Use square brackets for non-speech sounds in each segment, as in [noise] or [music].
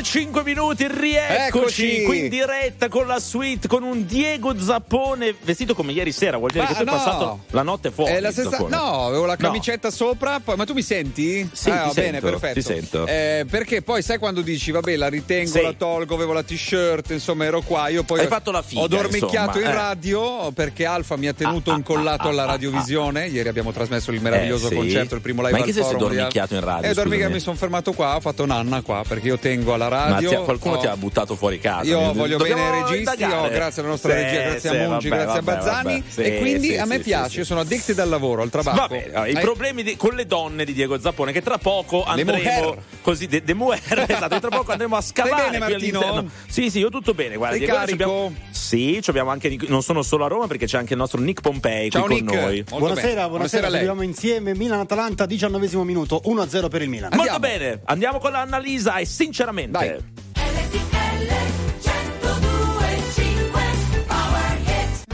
e 5 minuti, rieccoci Eccoci. qui in diretta con la suite con un Diego Zappone vestito come ieri sera. Vuol dire Ma che tu hai no. passato la notte fuori. È la stessa... Zappone. No, avevo la No. camicetta sopra, poi... ma tu mi senti? Sì, Ah, ti va bene, sento, perfetto. ti sento. Eh, perché poi sai quando dici, vabbè, la ritengo, Sì. la tolgo, avevo la t-shirt, insomma, ero qua. Io poi Hai ho- fatto la figa, ho dormicchiato insomma, in eh. radio perché Alfa mi ha tenuto Ah, ah, incollato ah, alla ah, radiovisione. Ieri abbiamo trasmesso il meraviglioso Eh, sì. concerto, il primo live Ma al che forum hai di- dormicchiato in radio, Eh, dormica, scusami? mi sono fermato qua, ho fatto nanna qua perché io tengo alla Ma radio. ti ha- qualcuno ho- ti ha buttato fuori casa. Io voglio dobbiamo bene ai registi, oh, grazie alla nostra Sì, regia, grazie sì, a Mungi, vabbè, grazie vabbè, a Bazzani. vabbè. Sì, e quindi sì, a me sì, piace, sì, io sono addicted al lavoro, al tabacco. Vabbè, i Hai- problemi di- con le donne di Diego Zappone che tra poco andremo così de, de mujer, [laughs] esatto, tra poco andremo a scavare bene, qui Martino? all'interno. Sì, sì, io tutto bene, guarda, Sei Diego, abbiamo- Sì, ci abbiamo anche non sono solo a Roma perché c'è anche il nostro Nick Pompei Ciao qui Nick. con noi. Molto buonasera, bene. buonasera, a lei. seguiamo insieme Milan-Atalanta, 19 minuto, 1-0 per il Milan. Molto bene, andiamo con l'Annalisa e sinceramente Dai. RTL 102.5 Power Hit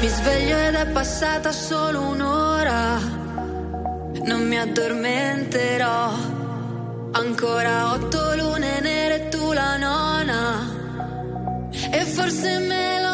Mi sveglio ed è passata solo un'ora. Non mi addormenterò. Ancora otto lune nere tu la nona. E forse me lo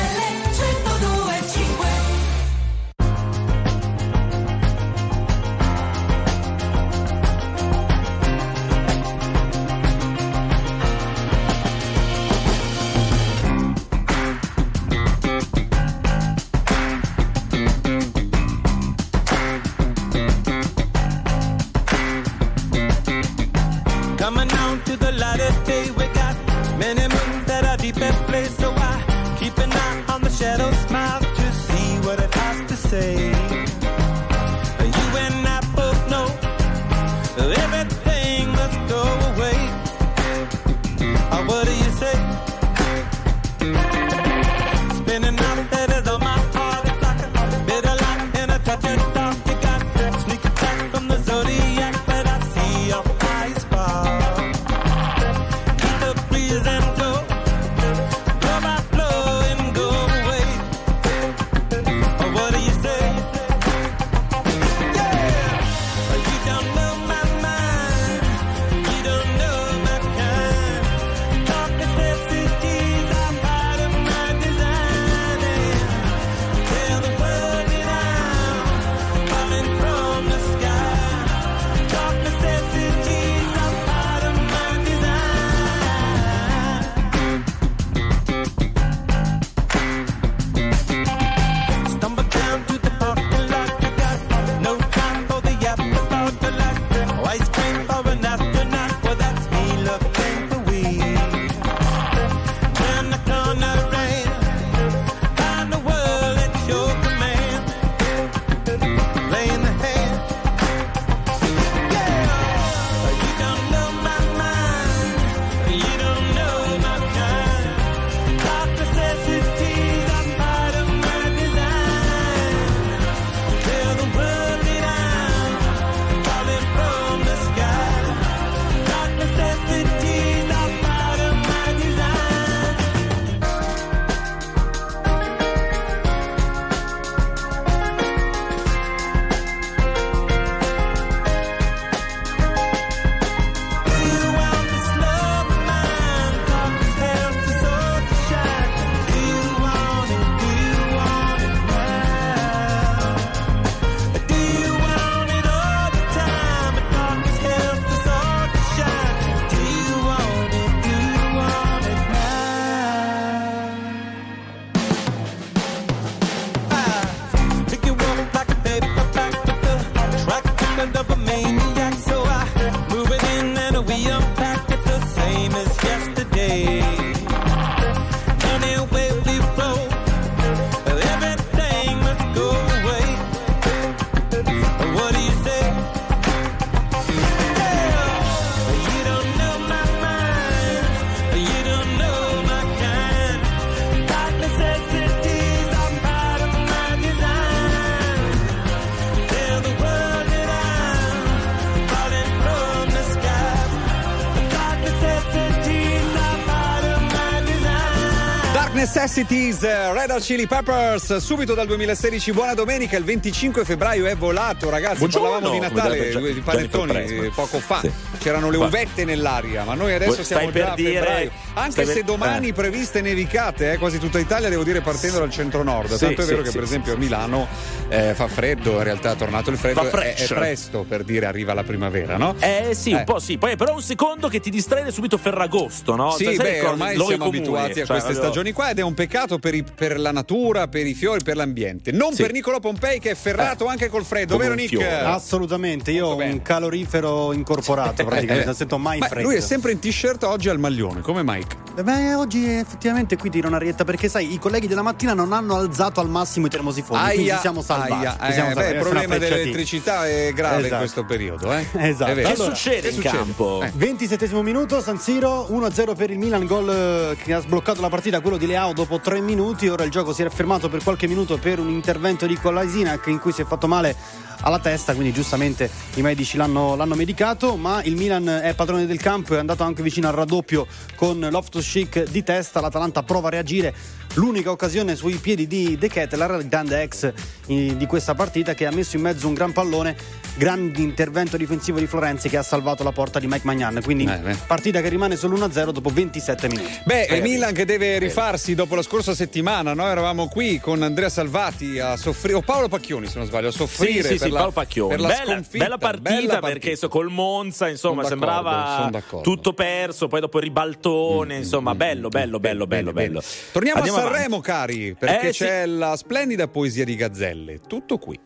Necessities, eh, Red Hot Chili Peppers, subito dal 2016, buona domenica, il 25 febbraio è volato ragazzi, Buongiorno, parlavamo di Natale, Gia- due di panettoni eh, poco fa, Sì. c'erano le uvette nell'aria, ma noi adesso Stai siamo per già a dire- febbraio, anche stai se per- domani eh. previste nevicate, eh, quasi tutta Italia, devo dire partendo dal centro-nord, Sì, tanto è sì, vero che sì, per sì, esempio a Milano eh, fa freddo, in realtà è tornato il freddo, Fa è, è presto per dire arriva la primavera, no? Eh sì, Eh. un po' sì, poi però un secondo che ti distrae subito Ferragosto, no? Sì, Cioè, beh, ormai siamo comuni, abituati a cioè, queste proprio- stagioni qua ed è un peccato per, i- per la natura, per i fiori, per l'ambiente. Non Sì. per Niccolo Pompei che è ferrato anche col freddo, Come vero Nick? fiore. Assolutamente, io ho bene. un calorifero incorporato [laughs] praticamente, non sento mai Ma freddo. lui è sempre in t-shirt oggi al maglione, come Mike. Eh Beh, oggi effettivamente qui tiro una rietta perché sai, i colleghi della mattina non hanno alzato al massimo i termosifoni, quindi ci siamo salvati. aia, ci siamo eh, salvati. beh, il problema dell'elettricità è grave in Esatto. questo periodo, eh? [laughs] Esatto. Che Allora, succede che in succede? campo? Eh. 27 minuto, San Siro 1-0 per il Milan, gol eh, che ha sbloccato la partita, quello di Leao dopo 3 minuti. Ora il gioco si era fermato per qualche minuto per un intervento di Kolasinac in cui si è fatto male alla testa, quindi giustamente i medici l'hanno, l'hanno medicato, ma il Milan è padrone del campo, è andato anche vicino al raddoppio con Loftus Chic di testa, l'Atalanta prova a reagire. L'unica occasione sui piedi di De Ketelaar, il grande ex eh, di questa partita, che ha messo in mezzo un gran pallone, grande intervento difensivo di Florenzi che ha salvato la porta di Mike Magnan. Quindi Eh, partita che rimane solo 1-0 dopo 27 minuti. Beh, Eh, il Milan che deve rifarsi dopo la scorsa settimana, noi eravamo qui con Andrea Salvati a soffrire, o Paolo Pacchioni se non sbaglio, a Sì, soffrire sì, per sì, la, Paolo Pacchioni. per la Bella, sconfitta. bella partita Bella perché so, col Monza, insomma, Sono sembrava d'accordo. tutto perso, poi dopo il ribaltone, insomma, bello, bello, bello, bello, Bene, bello. bene. Torniamo Andiamo a Sanremo, avanti. cari, perché Eh, sì. c'è la splendida poesia di Gazzelle. Tutto qui.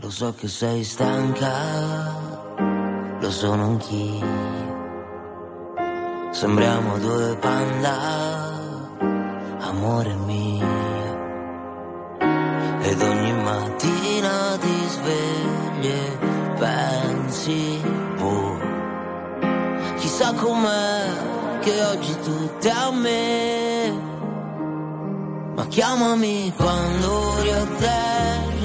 Lo so che sei stanca, lo sono anch'io. Sembriamo due panda, amore mio. Ed ogni mattina ti svegli e pensi, boh, chissà com'è che oggi tutto è a me. Ma chiamami quando sul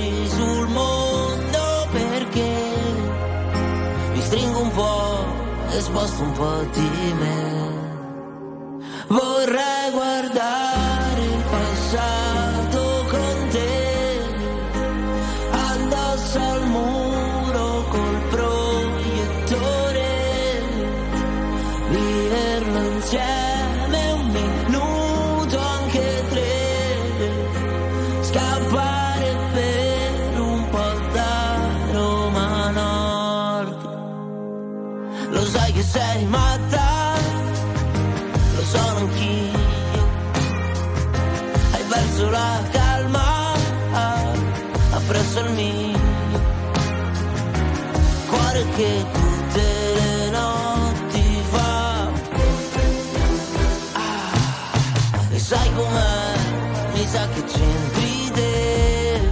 e sposto un po' di me. Vorrei guardare il passato con te, addosso al muro col proiettore, viverlo insieme sei matta, lo sono anch'io. Hai perso la calma, appresso il mio. Cuore che tutte le notti fa. Ah, e sai com'è? Mi sa che c'entri te.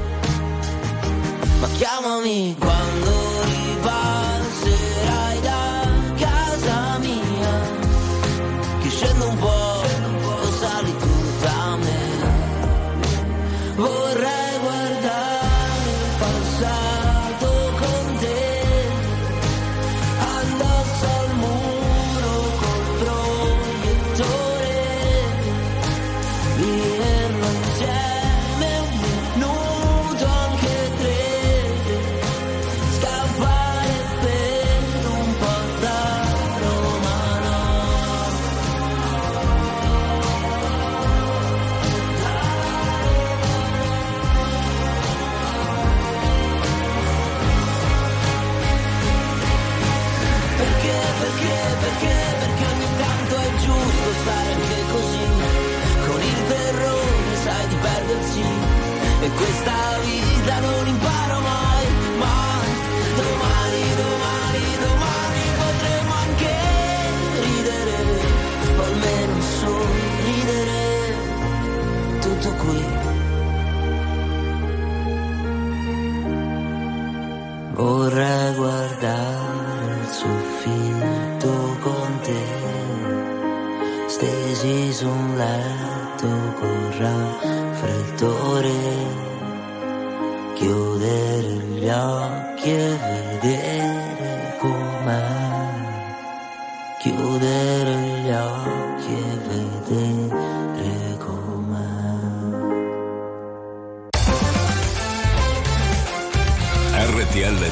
Ma chiamami quando Vorrei guardare il soffitto con te, stesi su un letto con raffreddore, chiudere gli occhi e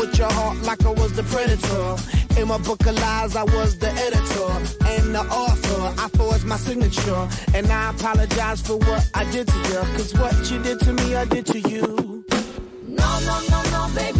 With your heart like I was the predator. In my book of lies, I was the editor and the author. I forged my signature. And I apologize for what I did to you. Cause what you did to me, I did to you. No, no, no, no, baby,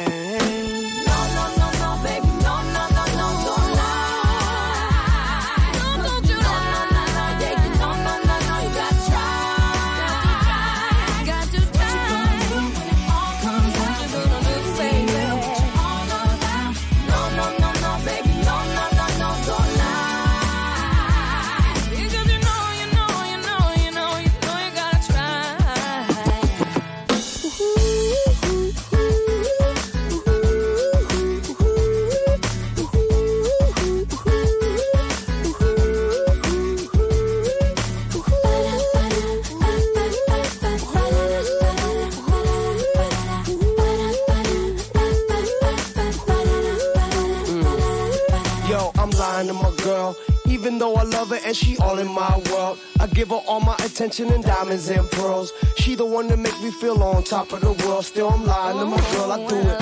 Even though I love her and she all in my world, I give her all my attention and diamonds and pearls. She the one that make me feel on top of the world. Still, I'm lying to my girl. I do it.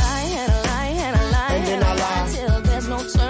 And then I lie. Till there's no turning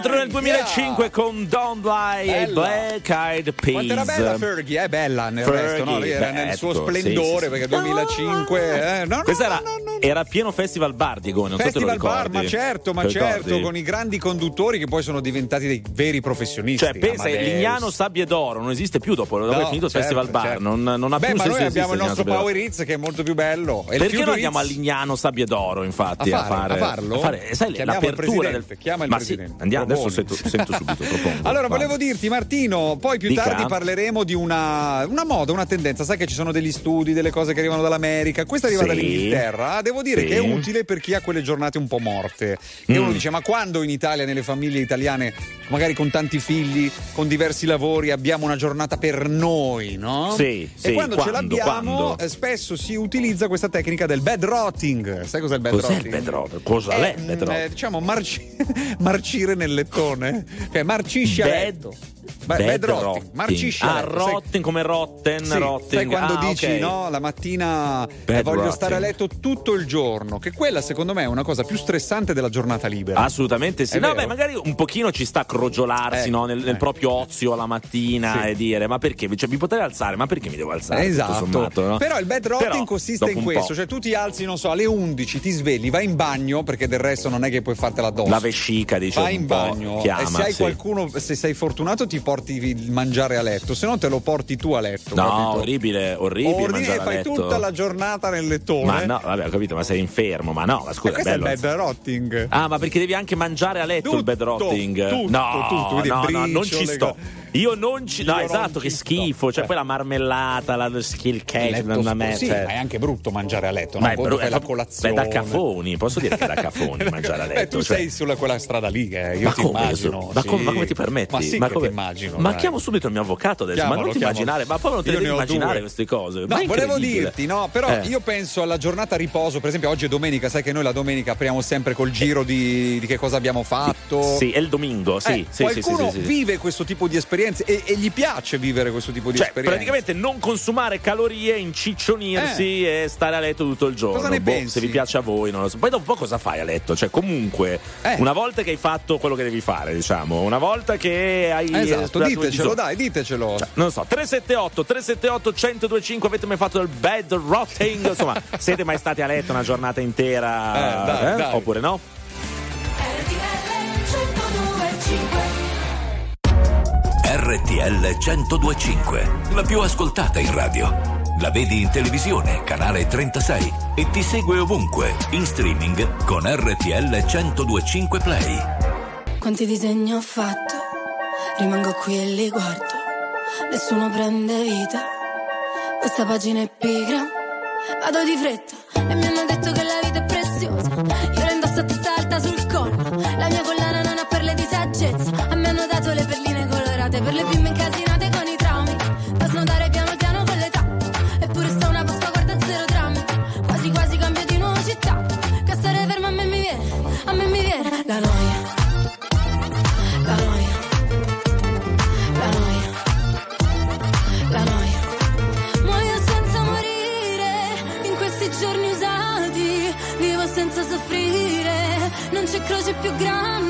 indietro nel 2005 con Don't Lie e. Black Eyed Peas. Quanto era bella Fergie? È bella nel Fergie, resto, no? Era nel suo splendore sì, sì, perché sì. 2005. Eh? No, no, Questa era, no, no, no. era pieno Festival Bar, Diego, non so Festival lo Bar, ma certo, ma certo, con i grandi conduttori che poi sono diventati dei veri professionisti. Cioè, pensa, Amadeus. Lignano Sabbie d'Oro non esiste più dopo, dopo No, è finito il certo, Festival Bar, certo. non, non ha Beh, più ma noi abbiamo il nostro. Power Hits che è molto più bello. E Perché non andiamo a Lignano Sabbie d'Oro, infatti, A a fare, fare, a farlo? fare- sai, l'apertura del chiama il Ma presidente. Sì, andiamo, adesso sento, sento subito, propongo. [laughs] Allora, Vai. volevo dirti, Martino, poi più Dica. tardi parleremo di una, una moda, una tendenza. Sai che ci sono degli studi, delle cose che arrivano dall'America. Questa arriva Sì. dall'Inghilterra. Devo dire Sì. che è utile per chi ha quelle giornate un po' morte. E Mm. uno dice: Ma quando in Italia, nelle famiglie italiane, magari con tanti figli, con diversi lavori, abbiamo una giornata per noi, no? Sì, e sì, quando, ce quando, l'abbiamo, quando? eh, spesso si utilizza questa tecnica del bed rotting. Sai cos'è il bed Cos'è il rotting? bed rotting? Cosa è il bed mm, rotting? eh, diciamo marci- [laughs] marcire nel lettone. Cioè, marcisci a letto. Beh, bad rotting, marcisci a Ah, rotten come rotten, Sì, rotting. sai quando Ah, dici ok. no, la mattina eh, Bad voglio rotting. stare a letto tutto il giorno, che quella secondo me è una cosa più stressante della giornata libera. Assolutamente sì. È No, vero? beh, magari un pochino ci sta a crogiolarsi Eh, no, nel, nel eh. proprio ozio alla mattina Sì. e dire: Ma perché? Cioè, mi potrei alzare, ma perché mi devo alzare? Esatto, sommato, no? però il bad rotting Però, consiste in questo: cioè tu ti alzi, non so, alle 11, ti svegli, vai in bagno perché del resto non è che puoi fartela addosso. La vescica, diciamo. Vai in bagno chiama, e se hai sì. qualcuno, se sei fortunato, ti porti il mangiare a letto, se no te lo porti tu a letto. No, capito? orribile, orribile. Ordini e a fai tutta la giornata nel lettone. Ma no, vabbè, ho capito, ma sei infermo. Ma no, ma scusa, è questo è il bello. bad rotting. Ah, ma perché devi anche mangiare a letto il bad Tutto, rotting? tutto, no, tutto, vedi, no, no, non ci sto. co- Io non ci. No, esatto, che schifo. Cioè, Eh. poi la marmellata, la skill Il cake, non da me. sì, cioè- ma è anche brutto mangiare a letto, no? Ma è Quando bru- fai è la colazione. Beh, da cafoni, posso dire che è da cafoni [laughs] mangiare a Beh, letto. tu cioè- sei sulla quella strada lì, eh. io ma ti come, immagino. ma, sì. come, ma come ti permetti? Ma sì ma come- immagino. Ma dai. chiamo subito il mio avvocato adesso. ma Chiamalo, non ti chiamalo. immaginare, ma poi non te Io devi immaginare due. queste cose. No, Ma volevo dirti, no, però Eh. io penso alla giornata riposo, per esempio oggi è domenica, sai che noi la domenica apriamo sempre col giro di, di che cosa abbiamo fatto. Sì, è il domingo, sì. Eh, sì, qualcuno sì, vive questo tipo di esperienze e, e gli piace vivere questo tipo di Cioè, esperienze. praticamente non consumare calorie, inciccionirsi e stare a letto tutto il giorno. Eh. Cosa ne Boh, pensi? Se vi piace a voi, non lo so. Poi dopo un po' cosa fai a letto? Cioè, comunque, Eh. una volta che hai fatto quello che devi fare, diciamo, una volta che hai. Esatto, il ditecelo, dai, ditecelo. Cioè, non lo so, 378 378 1025 avete mai fatto del bed rotting? Insomma, [laughs] siete mai stati a letto una giornata intera? Eh, dai, dai. Oppure no? RTL 1025, la più ascoltata in radio. La vedi in televisione, canale 36 e ti segue ovunque, in streaming con RTL 1025 Play. Quanti disegni ho fatto, rimango qui e li guardo. Nessuno prende vita, questa pagina è pigra. Vado di fretta e mi hanno detto che la vita è preziosa. C'è croce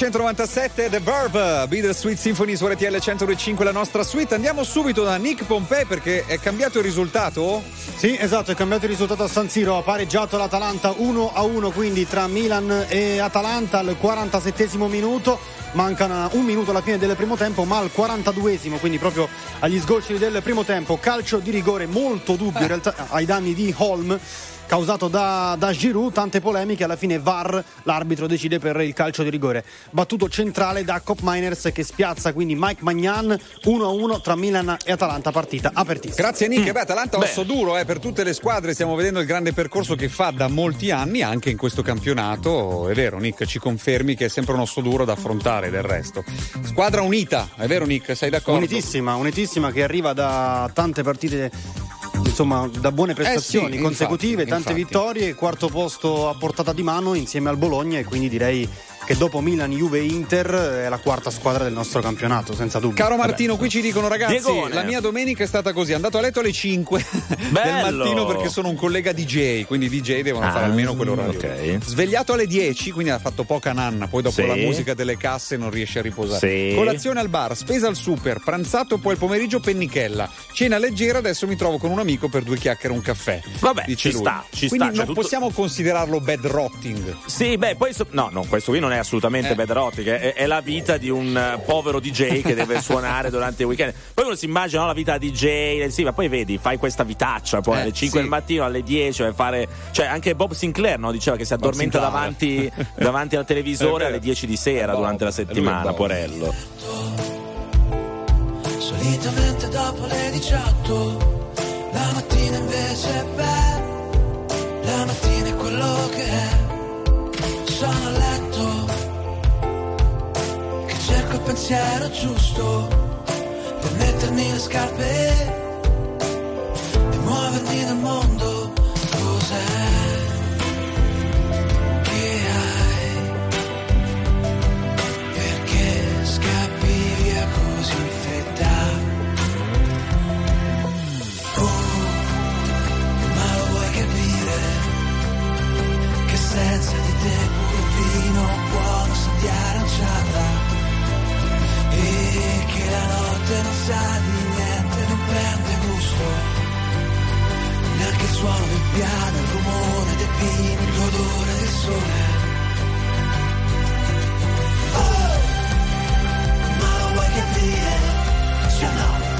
1997 The Verve, Be Sweet Symphony su RTL 1025 la nostra suite. Andiamo subito da Nick Pompei perché è cambiato il risultato? Sì, esatto, è cambiato il risultato a San Siro, ha pareggiato l'Atalanta 1 a 1, quindi tra Milan e Atalanta al 47 minuto. Manca una- un minuto alla fine del primo tempo, ma al 42esimo, quindi proprio agli sgoccioli del primo tempo, calcio di rigore molto dubbio in realtà ai danni di Holm. Causato da, da Giroud, tante polemiche, alla fine VAR, l'arbitro decide per il calcio di rigore. Battuto centrale da Cop Miners che spiazza quindi Mike Magnan 1-1 tra Milan e Atalanta, partita apertissima. Grazie Nick. Beh, Atalanta osso duro eh, per tutte le squadre, stiamo vedendo il grande percorso che fa da molti anni anche in questo campionato. È vero Nick, ci confermi che è sempre un osso duro da affrontare del resto. Squadra unita, è vero Nick, sei d'accordo? Unitissima, unitissima che arriva da tante partite. Insomma, da buone prestazioni Eh sì, consecutive, infatti, tante infatti. vittorie, quarto posto a portata di mano insieme al Bologna e quindi direi che dopo Milan, Juve e Inter è la quarta squadra del nostro campionato, senza dubbio. Caro Martino, qui ci dicono ragazzi, Diegone. la mia domenica è stata così, andato a letto alle 5 [laughs] del Bello. mattino perché sono un collega DJ, quindi i DJ devono Ah, fare almeno quell'orario. ok. Svegliato alle 10, quindi ha fatto poca nanna, poi dopo Sì. la musica delle casse non riesce a riposare. Sì. Colazione al bar, spesa al super, pranzato poi il pomeriggio pennichella, cena leggera, adesso mi trovo con un amico per due chiacchiere e un caffè. Vabbè, dice ci lui. sta, ci quindi sta, cioè non tutto- possiamo considerarlo bad rotting. Sì, beh, poi so- no, no, questo qui non è assolutamente Eh. bad rotting, è, è la vita di un eh, povero DJ [laughs] che deve suonare durante il weekend. Poi uno si immagina no, la vita da DJ, eh, sì, ma poi vedi, fai questa vitaccia, poi Eh, alle 5 sì. del mattino, alle 10 vai a fare. Cioè, anche Bob Sinclair no, diceva che si addormenta davanti, [laughs] davanti al televisore alle 10 di sera È durante la Bob, settimana, Bob. porello. Solitamente dopo le 18 La mattina invece è bella La mattina è quello che è Sono a letto pensiero giusto Per mettermi le scarpe E muovermi nel mondo. Cos'è? Che hai? Perché scappi via così in fretta? Ma lo vuoi capire che senza di te pure vino buono sa di aranciata che la notte non sa di niente, non prende gusto neanche il suono del piano, il rumore dei pini, l'odore del sole. Oh! Ma lo vuoi? Sì o no?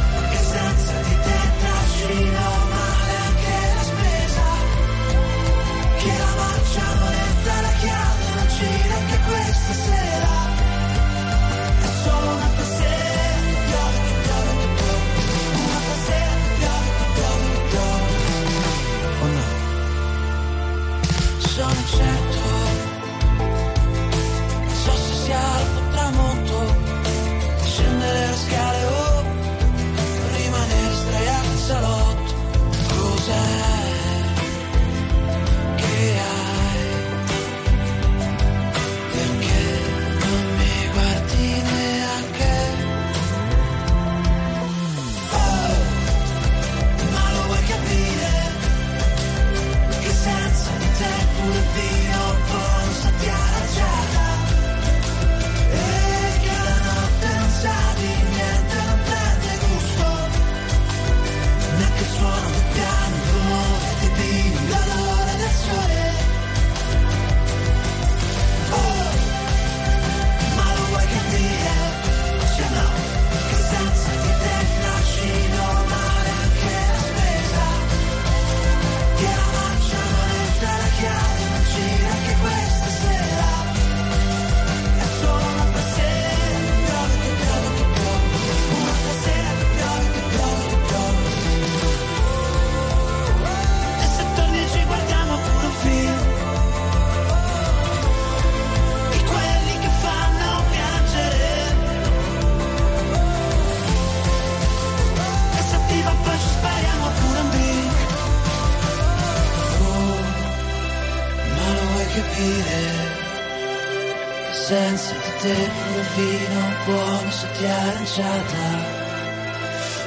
Senza di te pure vino buono sa di aranciata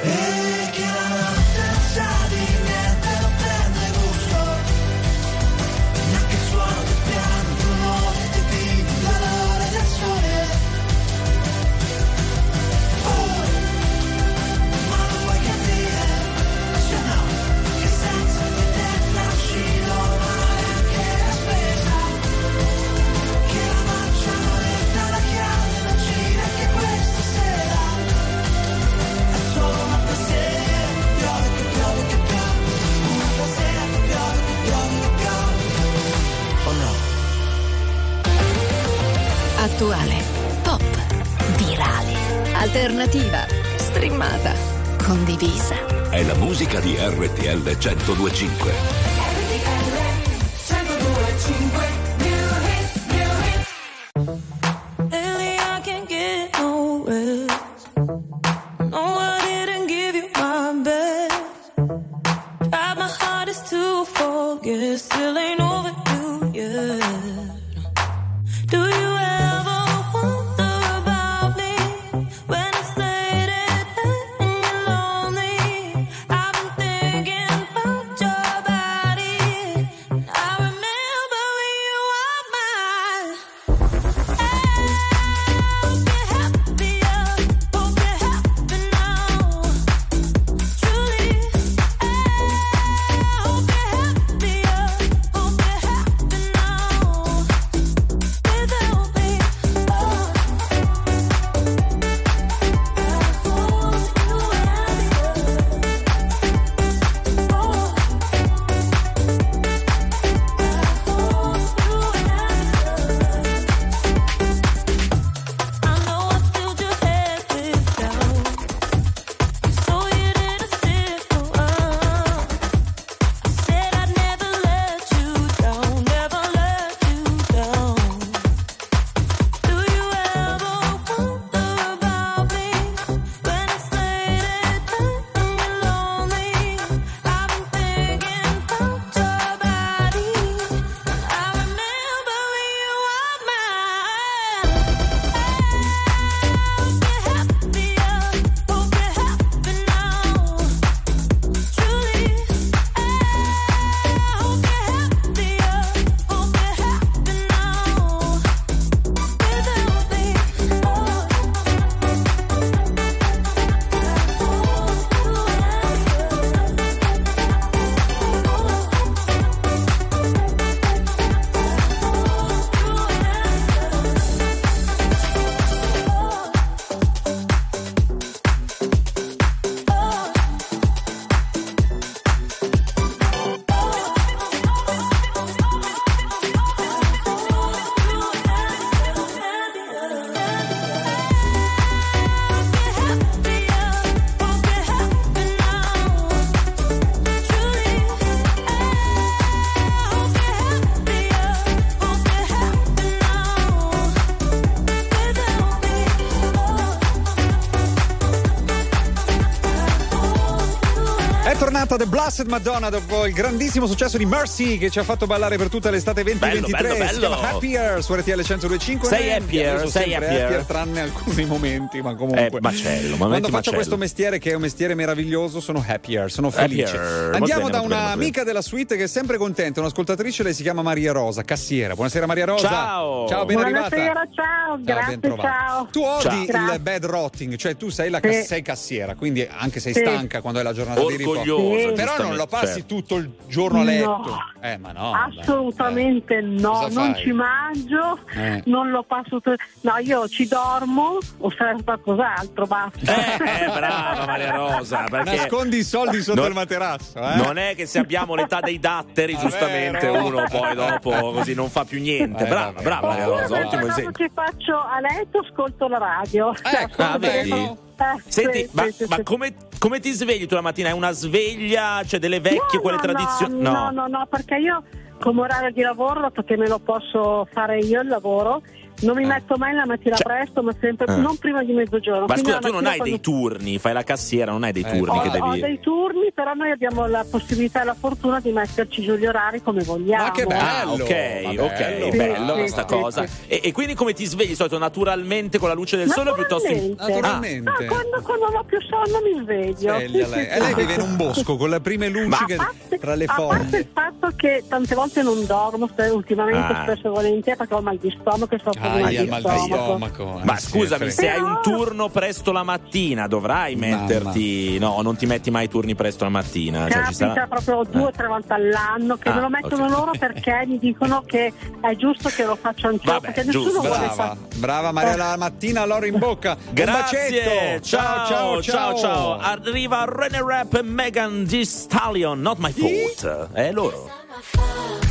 e 1025. Tornata The Blessed Madonna dopo il grandissimo successo di Mercy che ci ha fatto ballare per tutta l'estate 2023. Bello, bello, Si chiama bello. Happier su RTL 1025. Sei happier, sei sempre happier. tranne alcuni momenti, ma comunque. Eh, macello, Quando faccio macello. questo mestiere che è un mestiere meraviglioso, sono happier, sono felice. Happier. Andiamo bene, da un'amica della suite che è sempre contenta, un'ascoltatrice, lei si chiama Maria Rosa, cassiera. Buonasera Maria Rosa. Ciao. Ciao, ben arrivata. Buonasera, ciao, grazie, ciao. Tu odi Ciao. il bad rotting, cioè tu sei, la Sì. sei cassiera, quindi anche sei Sì. stanca quando è la giornata di riposo. Orgoglioso, Però non lo passi giustamente, tutto il giorno a letto. No. Eh, ma no. Assolutamente no, Cosa non fai? ci mangio, Eh. non lo passo. tu- No, io ci dormo o serve qualcos'altro, basta. Eh, brava Maria Rosa, [laughs] perché Nascondi i soldi sotto Non- il materasso, eh? non è che se abbiamo l'età dei datteri, giustamente vero. uno poi dopo così non fa più niente. Eh, Brava, brava Maria Rosa, ottimo esempio. che faccio a letto, ascolto la radio. Ecco, ah, vedi? Senti, sì, ma, sì, ma sì. come, come ti svegli tu la mattina? È una sveglia, cioè delle vecchie, No, quelle no, tradizionali? No, no, no, no, perché io come orario di lavoro, dato che me lo posso fare io il lavoro, non mi metto mai la mattina Cioè- presto, ma sempre Eh. non prima di mezzogiorno. Ma scusa, tu non hai mattina dei turni, fai la cassiera, non hai dei Eh, turni Ho, che ho devi. dei turni, però noi abbiamo la possibilità e la fortuna di metterci giù gli orari come vogliamo. Ma che bello! Ah, ok, Ma ok, bello, bello bravo. questa Sì, cosa. sì, E, e quindi come ti svegli di solito naturalmente con la luce del sole o piuttosto. Naturalmente. Ah, quando, quando non ho più sonno mi sveglio. Sveglia Sì, lei. sì, E lei sì. vive in un bosco con le prime luci Ma- che- parte, tra le a parte foglie. il fatto che tante volte non dormo, ultimamente Ah. spesso e volentieri perché ho mal di stomaco e soffro mal di stomaco. eh, Ma sì, scusami, se hai un turno presto la mattina, dovrai Mamma. metterti. No, non ti metti mai i turni presto la mattina. Cioè, ci sarà- proprio due o tre volte all'all'anno che Ah, me lo mettono ok. loro perché mi dicono che è giusto che lo faccia anch'io Vabbè, perché nessuno giusto. vuole Brava, fare brava Maria, la mattina l'oro in bocca. Grazie, ciao, ciao, ciao, ciao. Arriva Rene Rap e Megan Thee Stallion, not my fault. È loro.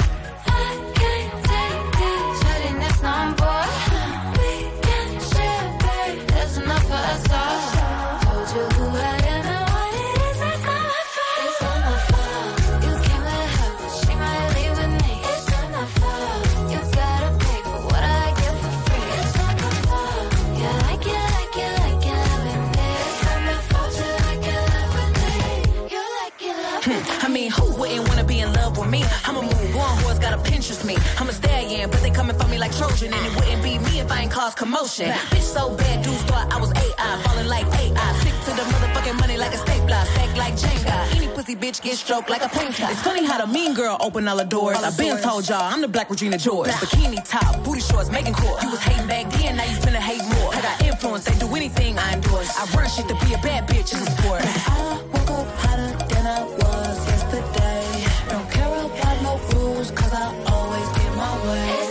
And it wouldn't be me if I ain't cause commotion. Bitch so bad, dudes thought I was AI, falling like AI. Stick to the motherfucking money like a stapler, stack like Jenga. Any pussy bitch get stroked like a painter. It's funny how the mean girl open all the doors. I've been told y'all I'm the black Regina George. Bikini top, booty shorts, making court. You was hating back then, now you finna hate more. I got influence, they do anything I endorse. I run shit to be a bad bitch in the sport. I woke up hotter than I was yesterday. Don't care about no rules, cause I always get my way.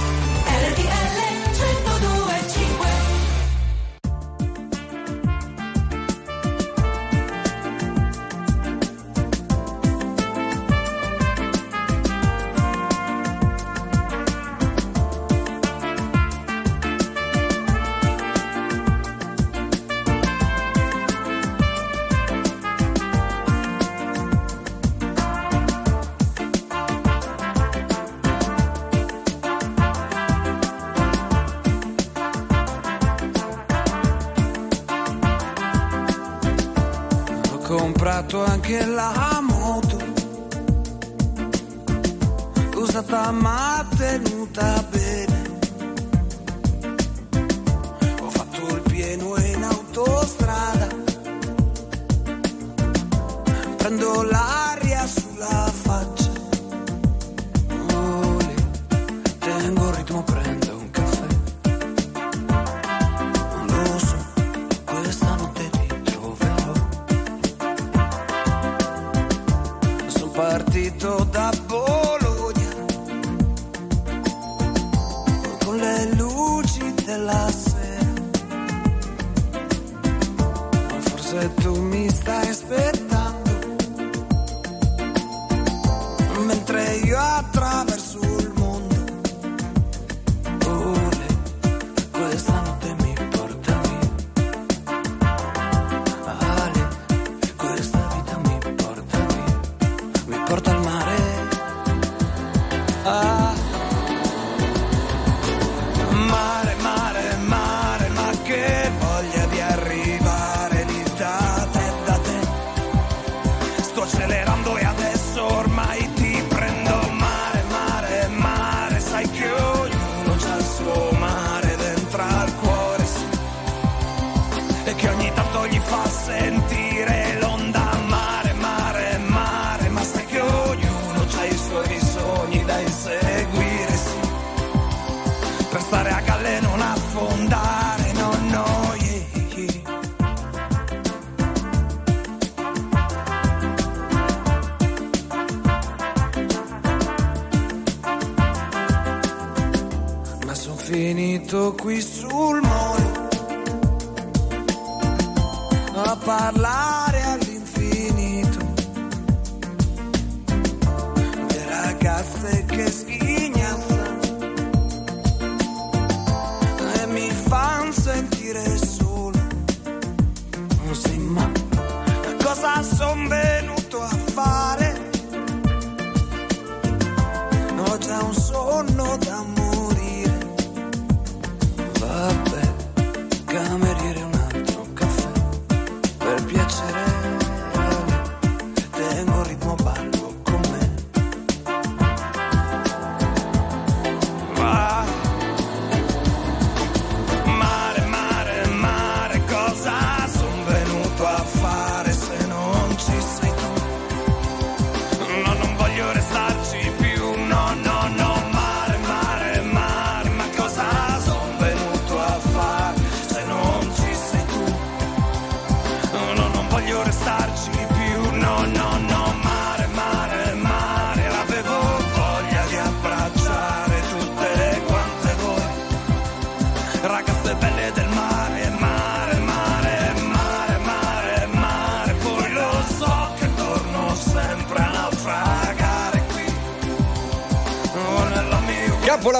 Finito qui sul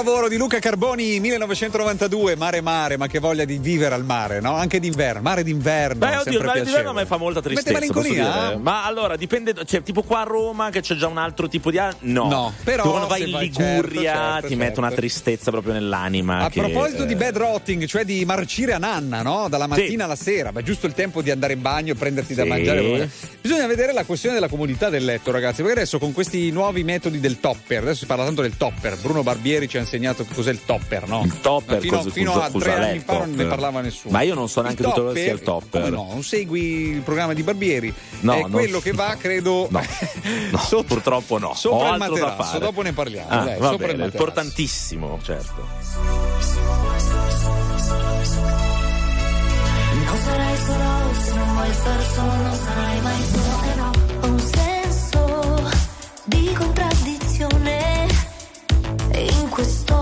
Capolavoro di Luca Carboni 1992, Mare Mare, ma che voglia di vivere al mare, no? Anche d'inverno, mare d'inverno. Beh, oddio, il mare d'inverno a me fa molta Mette tristezza. posso malinconia? dire. Ma allora dipende, cioè, tipo qua a Roma che c'è già un altro tipo di. No, No, però quando vai in Liguria certo, certo, ti mette una certo. tristezza proprio nell'anima. A che, proposito di eh, bad rotting, cioè di marcire a nanna, no? Dalla mattina alla sera, beh, giusto il tempo di andare in bagno, prenderti da Sì. mangiare. Bisogna vedere la questione della comodità del letto, ragazzi, perché adesso con questi nuovi metodi del topper, adesso si parla tanto del topper. Bruno Barbieri ci ha insegnato cos'è il topper, no? Il topper, fino, cosa- fino cosa- a tre anni fa non ne parlava nessuno. Ma io non so neanche tutto cosa sia il topper. No? Non segui il programma di Barbieri? No, è non- quello che va, credo. No, [laughs] no, sotto- purtroppo no. Sopra Ho il altro da materasso, fare. dopo ne parliamo. Ah, dai, va bene, importantissimo, certo. Non sarai solo se non vuoi star solo, non sarai mai solo, questo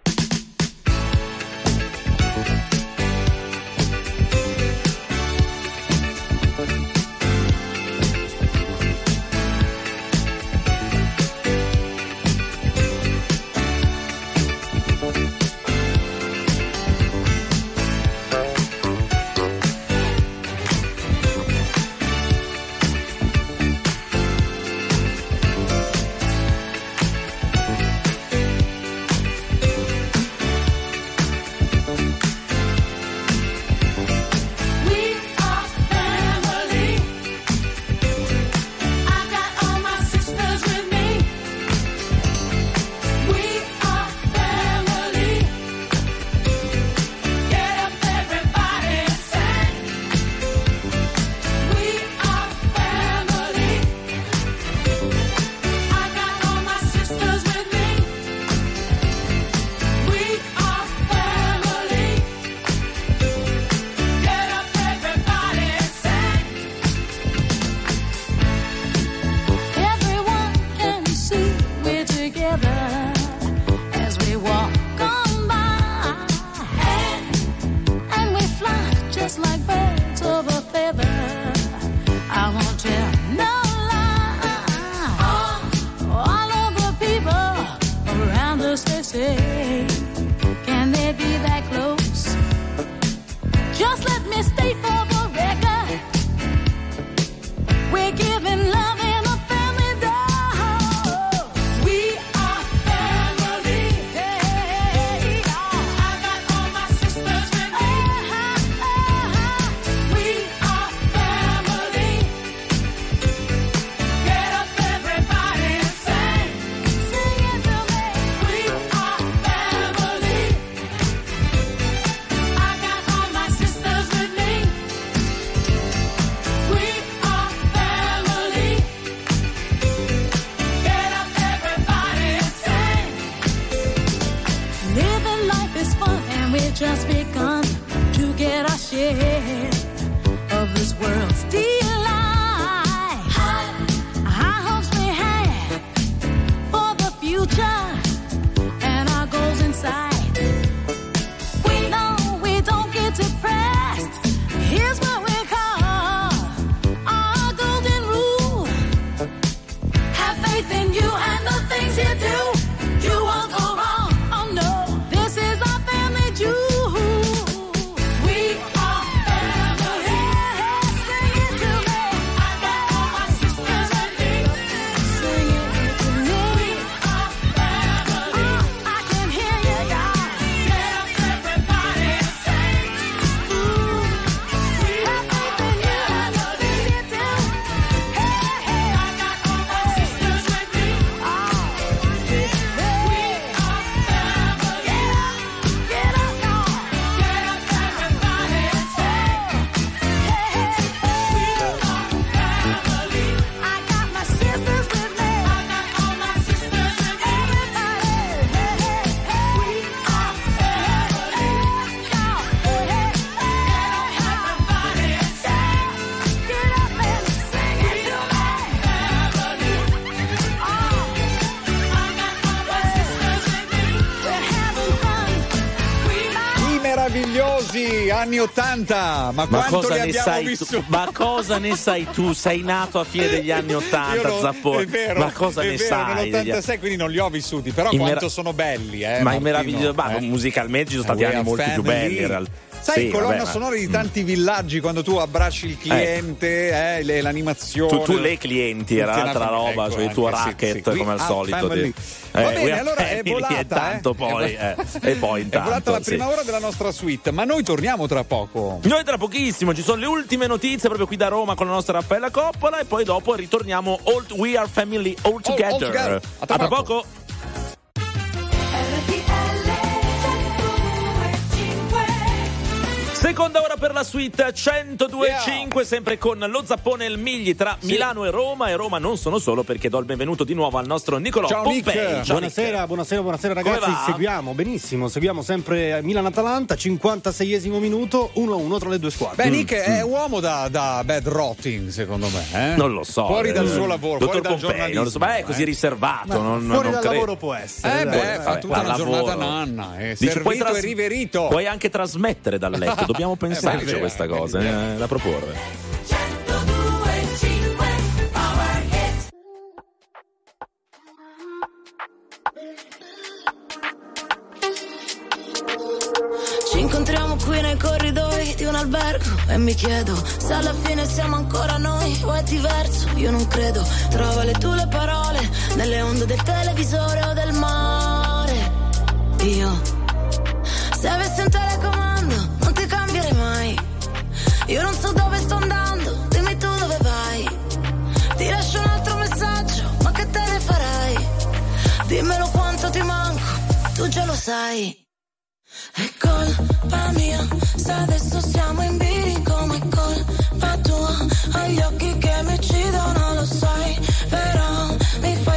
Anni 80, ma, Ma cosa ne sai vissuti? tu? Ma cosa ne sai tu? Sei nato a fine degli anni Io 80, non- Zappone. è vero, ma cosa è ne vero, sai? degli- Nell'86 quindi non li ho vissuti, però In quanto sono belli, eh, ma Martino, meraviglioso, eh. musicalmente ci sono stati We anni molto più family. belli in realtà. Sai, Sì, colonna vabbè, sonora di tanti villaggi quando tu abbracci il cliente, eh, le- l'animazione. Tu, tu le clienti era l'altra roba, ecco, cioè il tuo sì, racket sì. We come al solito. family. Ti- Va eh, bene, allora è family, volata, e tanto eh. poi, È eh, e poi [laughs] È intanto. volata la sì. prima ora della nostra suite, ma noi torniamo tra poco. Noi tra pochissimo ci sono le ultime notizie proprio qui da Roma con la nostra Raffaella Coppola e poi dopo ritorniamo all, We Are Family All Together. all together. A tra A tra poco. poco. Per la suite 102.5, sempre con lo zappone e il Migli tra Milano e Roma. E Roma non sono solo perché do il benvenuto di nuovo al nostro Nicolò Ciao, Nick. Pompei. Ciao, buonasera, Nick. buonasera, buonasera ragazzi. Seguiamo benissimo, seguiamo sempre Milan-Atalanta, 56esimo minuto, 1-1 tra le due squadre. Beh, Nick è uomo da, da bad rotting, secondo me. eh? Non lo so. Fuori dal eh, suo lavoro, Dottor fuori dal Pompei, non lo so, giornalismo. ma è così eh. riservato. Non, fuori non dal credo. lavoro può essere. Eh beh, fa tutta una giornata lavoro. nanna, è Dici, puoi servito e riverito. Puoi anche trasmettere dal letto, [laughs] dobbiamo pensarci a questa cosa, eh, da proporre. Ci incontriamo qui nei corridoi di un albergo e mi chiedo se alla fine siamo ancora noi o è diverso. Io non credo. Trova le tue parole nelle onde del televisore o del mare. Io, se avessi un telecomando, Io non so dove sto andando, dimmi tu dove vai. Ti lascio un altro messaggio, ma che te ne farai? Dimmelo quanto ti manco, tu già lo sai. È colpa mia, se adesso siamo in bilico, ma è colpa tua. Ho gli occhi che mi uccidono, lo sai, però mi fai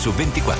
su 24.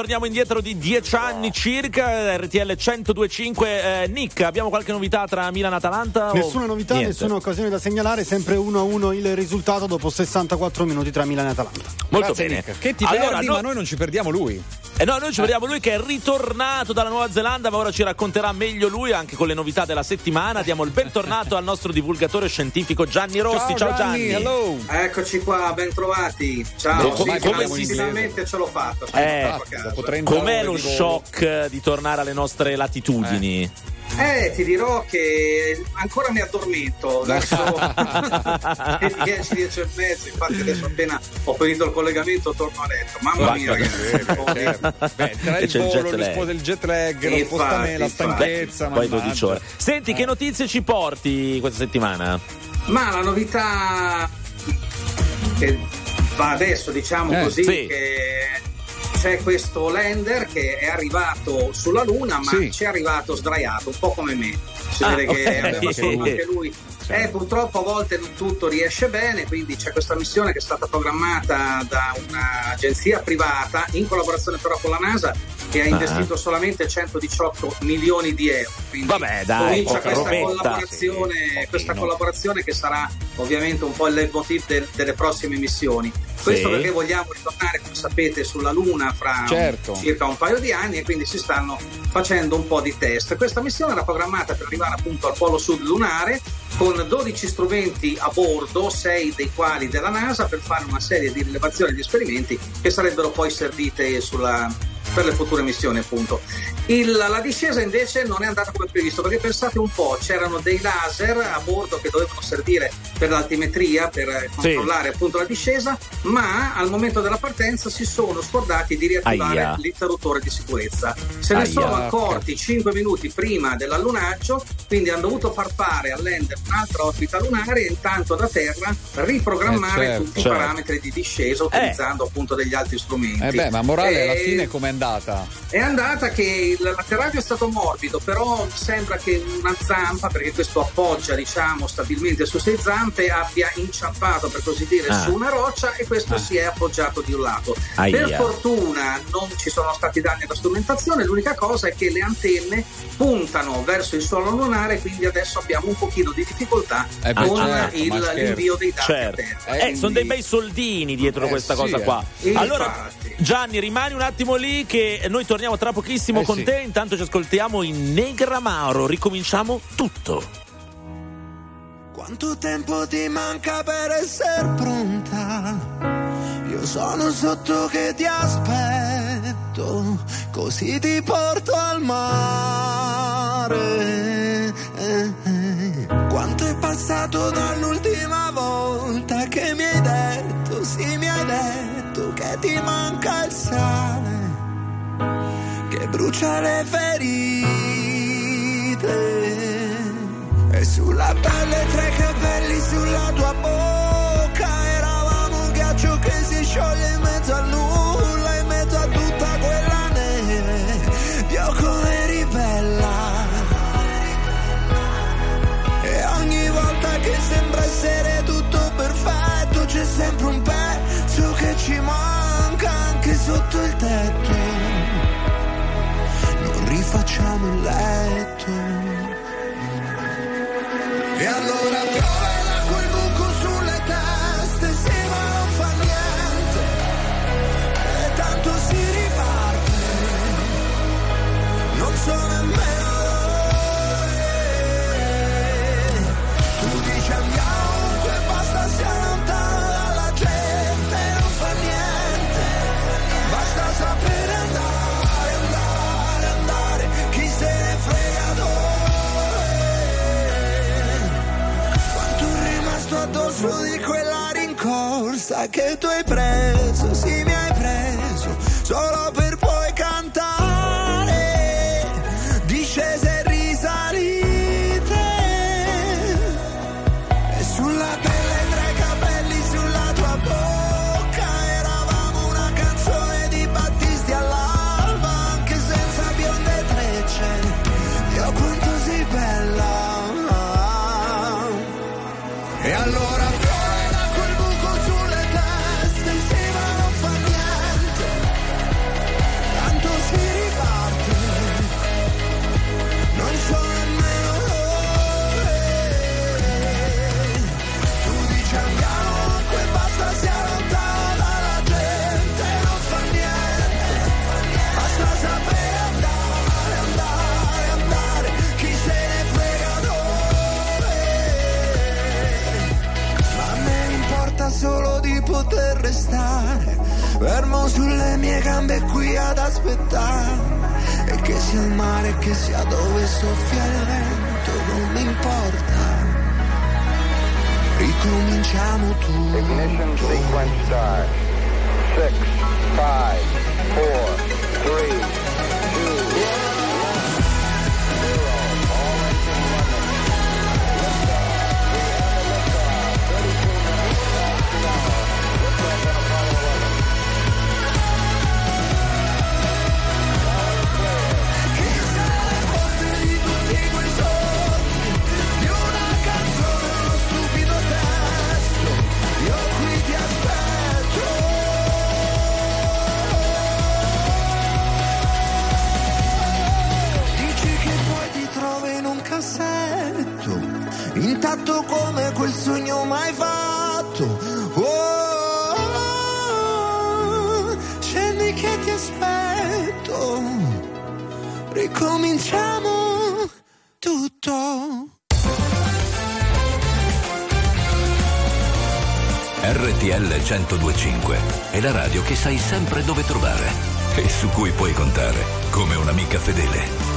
Roar. Ritorniamo indietro di dieci anni circa, RTL 1025. Eh, Nick, abbiamo qualche novità tra Milan e Atalanta? o Nessuna novità, niente? nessuna occasione da segnalare, sempre 1-1 il risultato dopo 64 minuti tra Milan e Atalanta. Molto Grazie, bene. Nick. Che ti Allora, perdi, no- ma noi non ci perdiamo lui. Eh no, noi ci vediamo lui che è ritornato dalla Nuova Zelanda, ma ora ci racconterà meglio lui anche con le novità della settimana. Diamo il bentornato al nostro divulgatore scientifico Gianni Rossi. Ciao, Gianni. Eccoci qua, ben trovati. Ciao, Dopo- sì, come finalmente, si- finalmente ce l'ho fatto. sono Eh, com'è lo shock di tornare alle nostre latitudini? Eh, ti dirò che ancora mi addormento verso [laughs] le 10, 10 e mezzo. Infatti, adesso appena ho finito il collegamento, torno a letto. Mamma mia, ragazzi. Beh, tra E il c'è il volo, jet lo lag. spo- del jet lag, lo spostamento, la stanchezza. Poi mannaggia. 12 ore. Senti, che notizie ci porti questa settimana? Ma la novità che va adesso, diciamo Eh, così, sì. che c'è questo lander che è arrivato sulla Luna, ma Sì. ci è arrivato sdraiato, un po' come me. Si Ah, vede che ok. aveva solo [laughs] anche lui. Eh, purtroppo a volte non tutto riesce bene, quindi c'è questa missione che è stata programmata da un'agenzia privata in collaborazione però con la NASA che ha Ah. investito solamente 118 milioni di euro. Quindi Vabbè, dai, comincia questa robetta. collaborazione, questa collaborazione che sarà ovviamente un po' il leitmotiv del- delle prossime missioni. Questo Sì. perché vogliamo ritornare, come sapete, sulla Luna fra Certo. circa un paio di anni e quindi si stanno facendo un po' di test. Questa missione era programmata per arrivare appunto al polo sud lunare con 12 strumenti a bordo, 6 dei quali della NASA, per fare una serie di rilevazioni e di esperimenti che sarebbero poi servite sulla- per le future missioni appunto. Il- la discesa invece non è andata come previsto perché pensate un po', c'erano dei laser a bordo che dovevano servire per l'altimetria, per eh, controllare appunto la discesa, ma al momento della partenza si sono scordati di riattivare Aia. l'interruttore di sicurezza. Se ne Aia. sono accorti 5 minuti prima dell'allunaggio, quindi hanno dovuto far fare al lander un'altra orbita lunare e intanto da terra riprogrammare Eh, certo, tutti certo. i parametri di discesa utilizzando appunto degli altri strumenti. Eh beh, ma morale alla E- fine com'è andata? è andata che il- l'atterraggio è stato morbido, però sembra che una zampa, perché questo appoggia diciamo stabilmente su sei zampe, abbia inciampato per così dire Ah. su una roccia e questo Ah. si è appoggiato di un lato. Aia. Per fortuna non ci sono stati danni alla strumentazione, l'unica cosa è che le antenne puntano verso il suolo lunare, quindi adesso abbiamo un pochino di difficoltà Eh beh, con certo, il- l'invio dei dati a Certo. terra. Eh, Quindi- sono dei bei soldini dietro Eh, questa sì, cosa eh. qua. Infatti. Allora, Gianni, rimani un attimo lì che noi torniamo tra pochissimo Eh, con sì. te. Intanto ci ascoltiamo in Negramaro. Ricominciamo tutto. Quanto tempo ti manca per essere pronta? Io sono sotto che ti aspetto, così ti porto al mare. Eh, eh. Quanto è passato dall'ultima volta che mi hai detto, sì mi hai detto che ti manca il sale, che brucia le ferite. E sulla pelle tre capelli sulla tua bocca Eravamo un ghiaccio che si scioglie in mezzo al nulla Non rifacciamo il letto. E allora addosso di quella rincorsa che tu hai preso, sì gambe qui ad aspettare e che sia il mare, che sia dove soffia il vento, non mi importa. Ricominciamo tu Ignition sequence start. 6, 5, 4, 3, stretto come quel sogno mai fatto. Oh, oh, oh, scendi che ti aspetto, ricominciamo tutto. RTL 1025 è la radio che sai sempre dove trovare e su cui puoi contare come un'amica fedele.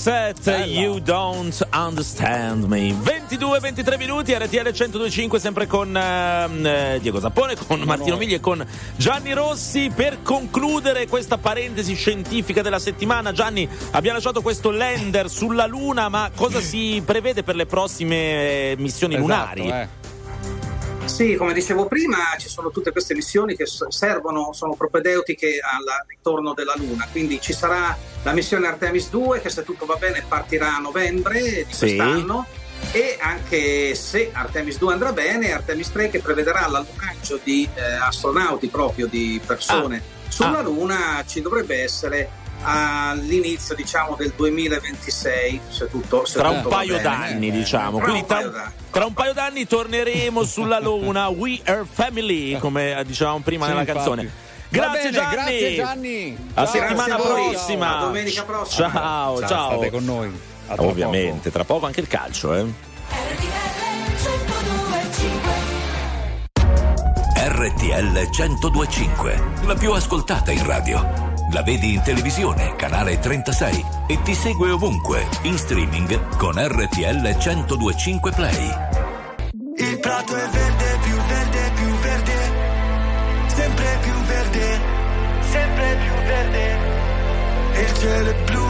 I Roxette, You Don't Understand Me. 22-23 minuti, RTL 1025, sempre con ehm, eh, Diego Zappone, con Martino Migli e con Gianni Rossi. Per concludere questa parentesi scientifica della settimana, Gianni, abbiamo lasciato questo lander sulla Luna, ma cosa si prevede per le prossime eh, missioni Esatto, lunari? eh. Sì, come dicevo prima, ci sono tutte queste missioni che servono, sono propedeutiche al ritorno della Luna. Quindi ci sarà la missione Artemis 2 che se tutto va bene partirà a novembre di Sì. quest'anno e anche se Artemis 2 andrà bene, Artemis 3 che prevederà l'allunaggio di eh, astronauti proprio di persone sulla Ah. Luna ci dovrebbe essere all'inizio diciamo del 2026 se tutto, se Tra un tutto va paio bene. d'anni, diciamo. Tra Quindi un tra, paio d'anni. tra un paio d'anni torneremo sulla Luna. We are family, come dicevamo prima Sì, nella infatti. canzone. Grazie bene, Gianni. Grazie Gianni. A Ciao. settimana prossima. A domenica prossima. Ciao, ciao. Ciao, state con noi. A tra Ovviamente, tra poco anche il calcio, eh. RTL 1025, la più ascoltata in radio. La vedi in televisione, canale 36 e ti segue ovunque, in streaming con RTL 1025 Play. Il prato è verde, più verde, più verde, sempre più verde, sempre più verde. Il cielo è blu,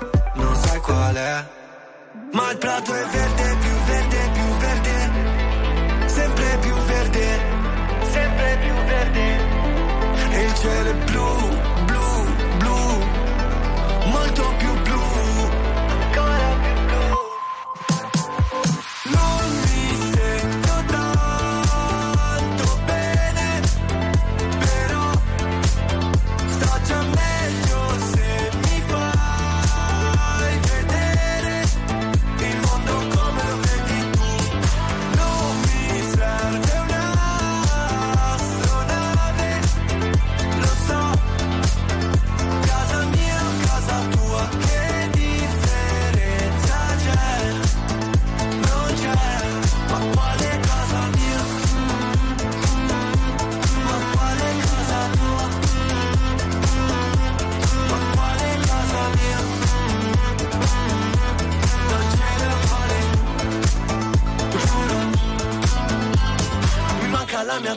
Ma il prato è verde,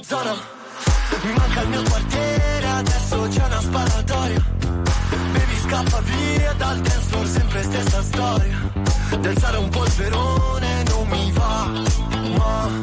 zona, mi manca il mio quartiere, adesso c'è una sparatoria. Baby scappa via dal dance floor, sempre stessa storia. Danzare un polverone non mi va, ma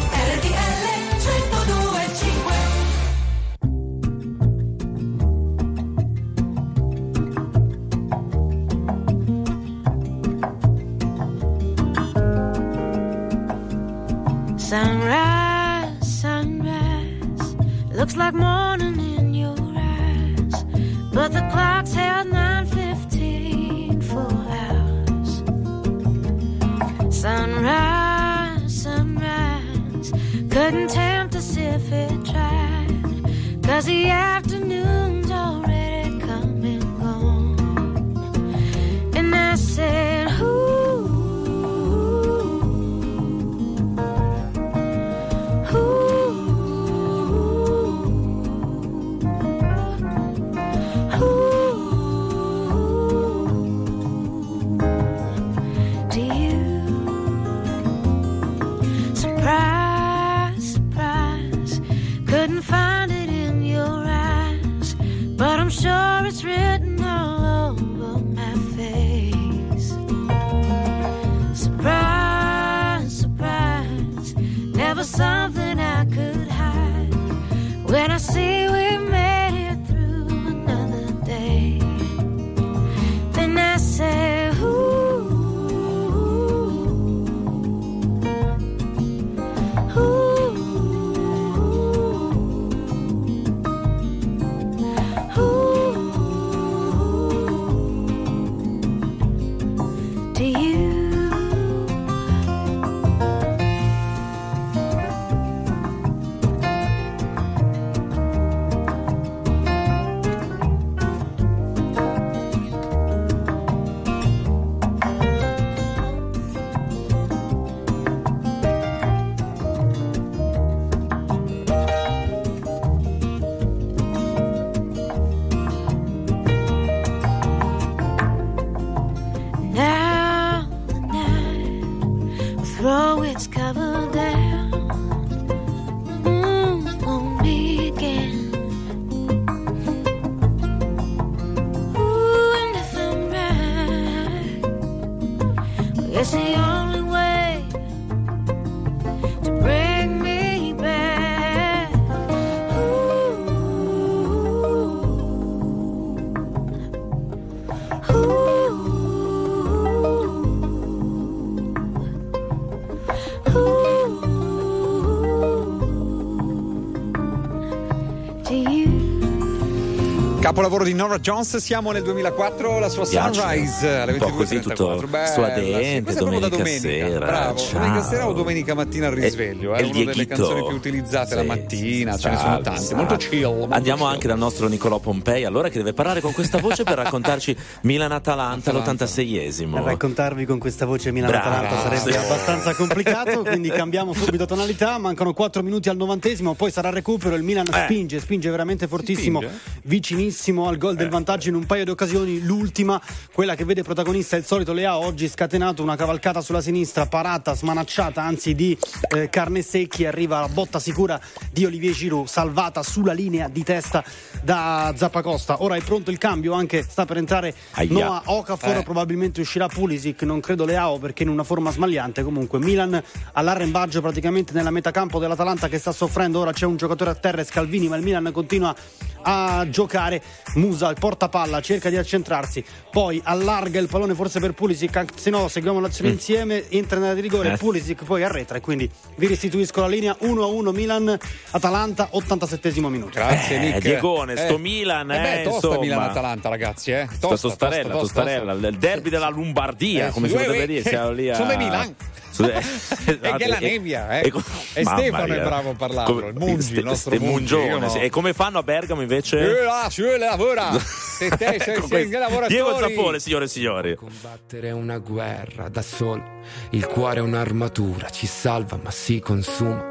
Capolavoro di Nora Jones, siamo nel 2004, la sua Piace. Sunrise alle Un po' così, 22.34. tutto Bella, suadente, sì, è da domenica sera, Bravo, ciao. domenica sera o domenica mattina al risveglio, è e il una delle canzoni più utilizzate la Sì, mattina, sì, ce ne sono salve, tante, salve. molto chill. molto Andiamo chill. anche dal nostro Nicolò Pompei, allora che deve parlare con questa voce per raccontarci [laughs] Milan-Atalanta, l'86esimo. Raccontarvi con questa voce Bravo. Milan-Atalanta sarebbe Sì. abbastanza complicato, [laughs] quindi cambiamo subito tonalità. Mancano 4 minuti al novantesimo, poi sarà recupero. Il Milan Eh. spinge, spinge veramente fortissimo, spinge? vicinissimo al gol del vantaggio in un paio di occasioni. L'ultima, quella che vede protagonista il solito Leao, oggi scatenato una cavalcata sulla sinistra, parata, smanacciata, anzi di eh, carne secchi. Arriva la botta sicura di Olivier Giroud, salvata sulla linea di testa da Zappacosta. Ora è pronto il cambio, anche sta per entrare Aia. Noah Okafor, Eh. probabilmente uscirà Pulisic, non credo Leao perché in una forma smagliante. Comunque Milan all'arrembaggio praticamente nella metacampo dell'Atalanta che sta soffrendo. Ora c'è un giocatore a terra, Scalvini, ma il Milan continua a giocare. Musa porta palla, cerca di accentrarsi, poi allarga il pallone forse per Pulisic, anche se no seguiamo l'azione Mm. insieme, entra nella di rigore, Eh. Pulisic poi arretra e quindi vi restituisco la linea 1-1 Milan-Atalanta, 87 minuto. Grazie Eh, Nick. Diegone, sto Milan, eh, beh, eh, tosta insomma. Milan-Atalanta ragazzi, eh. Sto Tosta, tostarella, tosta, tosta, tostarella, tosta. il derby della Lombardia, Eh, come si potrebbe uè. dire, siamo lì a... Sono Milan. Su- [laughs] eh, E esatto, che la nebbia, eh. e co- E Stefano è mia. bravo a parlarlo, Come- il Mungi, ste- il nostro ste Mungi, mungione, io no. sì. E come fanno a Bergamo invece? Eh, là, su, lavora. [laughs] Se te sei, Ecco sei. Diego Zappone, signore e signori. Combattere una guerra da solo, il cuore è un'armatura, ci salva ma si consuma.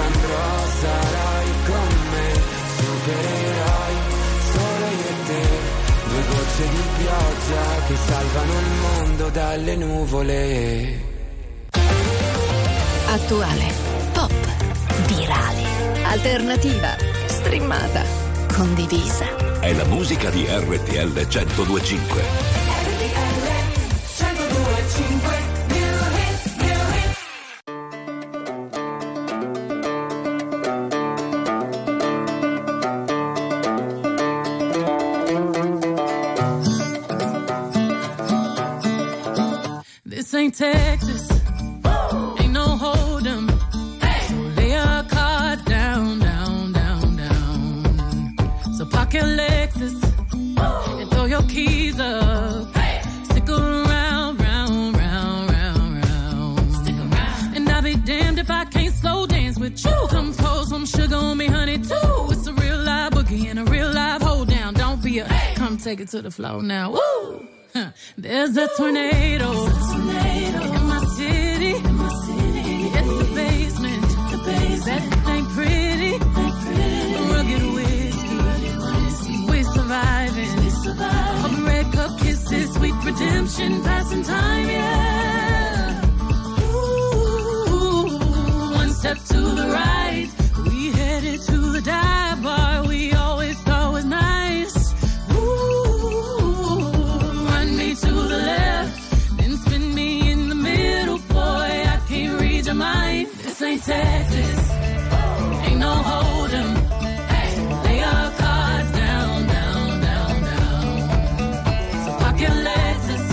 andrò sarai con me, supereroi solo io e te. Due gocce di pioggia che salvano il mondo dalle nuvole. Attuale, pop, virale, alternativa, streamata, condivisa. È la musica di RTL 1025. Texas. Ain't no hold'em. Hey! So lay your cards down, down, down, down. So park your Lexus and throw your keys up. Hey! Stick around, round, round, round, round. Stick around. And I'll be damned if I can't slow dance with you. Come pour some sugar on me, honey, too. It's a real live boogie and a real live hold down. Don't be a come take it to the floor now. Woo! Huh. There's a tornado. In my city. It's the basement. That ain't pretty. Rugged whiskey. We're surviving. Red cup kisses, sweet redemption, passing time, yeah. Ooh, one step to the right. We headed to the dive bar we always Ain't Texas, ain't no hold'em. Lay your cards down, down, down, down. So park your Lexus,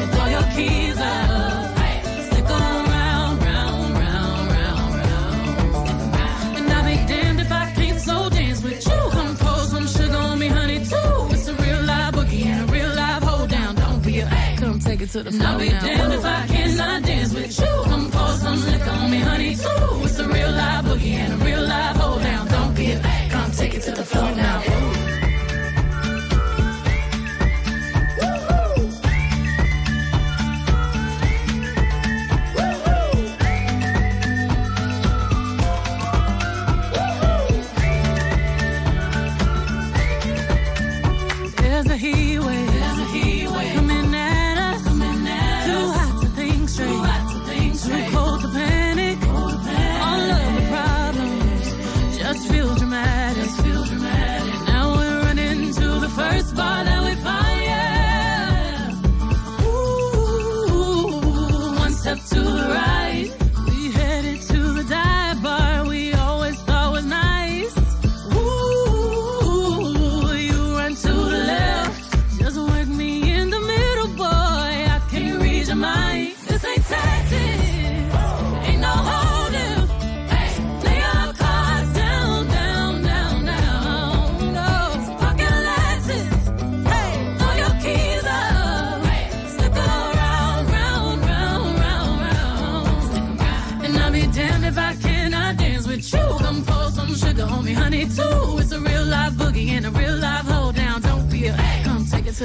and throw your keys up. Stick around, round, round, round, round. And I'll be damned if I can't slow dance with you. Come pour some sugar on me, honey, too. It's a real live boogie and a real live hold down. Don't be a come take it to the floor. I'll be damned if I cannot dance with you. Come liquor on me, honey, too. It's a real live boogie and a real live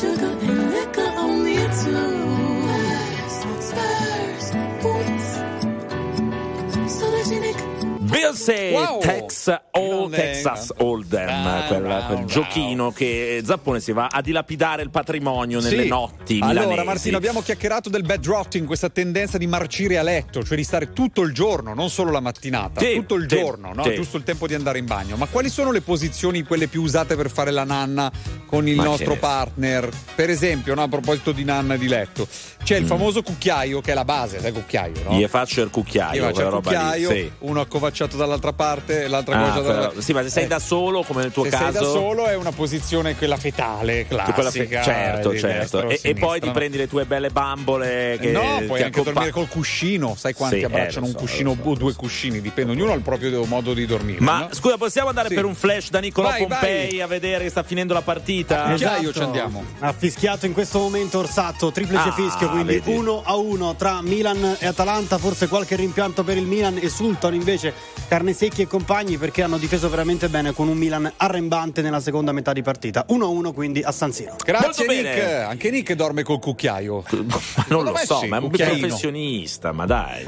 Sugar and liquor on me too. Spurs, boots. Beyoncé, Wow. Tex Texas Hold'em, Bravo, quel, bravo, quel bravo. giochino che Zappone si va a dilapidare il patrimonio nelle Sì. notti Allora, milanesi. Martino, abbiamo chiacchierato del bed rotting, questa tendenza di marcire a letto, cioè di stare tutto il giorno, non solo la mattinata, Sì, tutto il sì, giorno, no? giusto il tempo di andare in bagno. Ma quali sono le posizioni, quelle più usate per fare la nanna con il Ma nostro che- partner? Per esempio, no, a proposito di nanna di letto, c'è il Mm. famoso cucchiaio, che è la base del cucchiaio, no? Gli faccio il cucchiaio, Io faccio il roba lì. cucchiaio, Sì. uno accovacciato dall'altra parte, l'altra Ah, accovacciata dall'altra sì, ma se sei Eh, da solo, come nel tuo se caso. sei da solo è una posizione quella fetale, Che quella classica. fe- certo, di certo. destra o E, e poi ti prendi le tue belle bambole che no, ti puoi anche accompa- dormire col cuscino, sai quanti Sì, eh, abbracciano un so, cuscino lo so, o due cuscini, dipende, ognuno ha il proprio modo di dormire. Ma no? scusa, possiamo andare Sì. per un flash da Niccolò Vai, Pompei vai. a vedere che sta finendo la partita? Cucchiaio ci andiamo. Ha fischiato in questo momento Orsato, triplice Ah, fischio, quindi vedi. 1 a 1 tra Milan e Atalanta, forse qualche rimpianto per il Milan, esultano invece Carnesecchi e compagni perché hanno difeso veramente bene con un Milan arrembante nella seconda metà di partita. 1 a 1 quindi a San Siro. Grazie Molto Nick, bene. anche Nick dorme col cucchiaio. Ma [laughs] non lo so, ma è un cucchiaino. professionista, ma dai.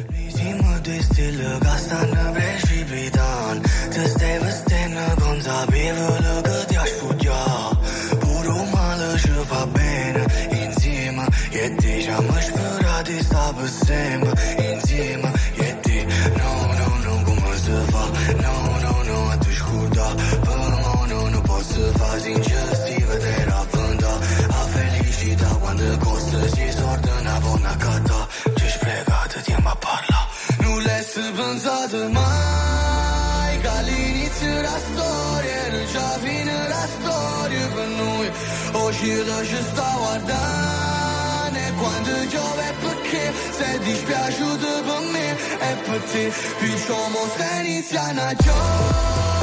Mai che all'inizio della storia era già fine la storia per noi. Oggi lo ci sta guardando e quando piove perché? Sei dispiaciuto per me e per te. Diciamo se iniziano a giovere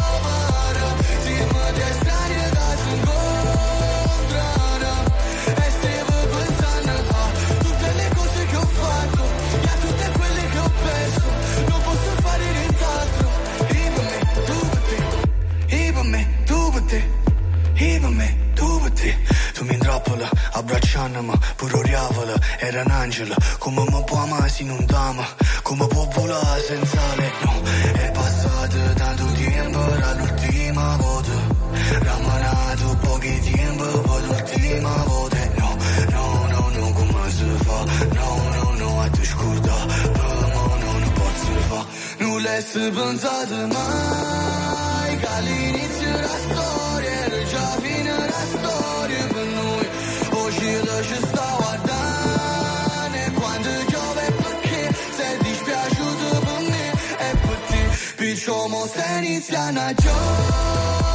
abbracciandomi pure oriavola, era un angelo. Come mi può amare se non t'ama come può volare senza lei no, è passato tanto tempo dall'ultima volta. Rammanato pochi tempo poi l'ultima volta. No, no, no, no, come si fa? No, no, no, a te scorda. Mo no, non posso fa non l'hai pensato mai che Somos Ceniciana, yo.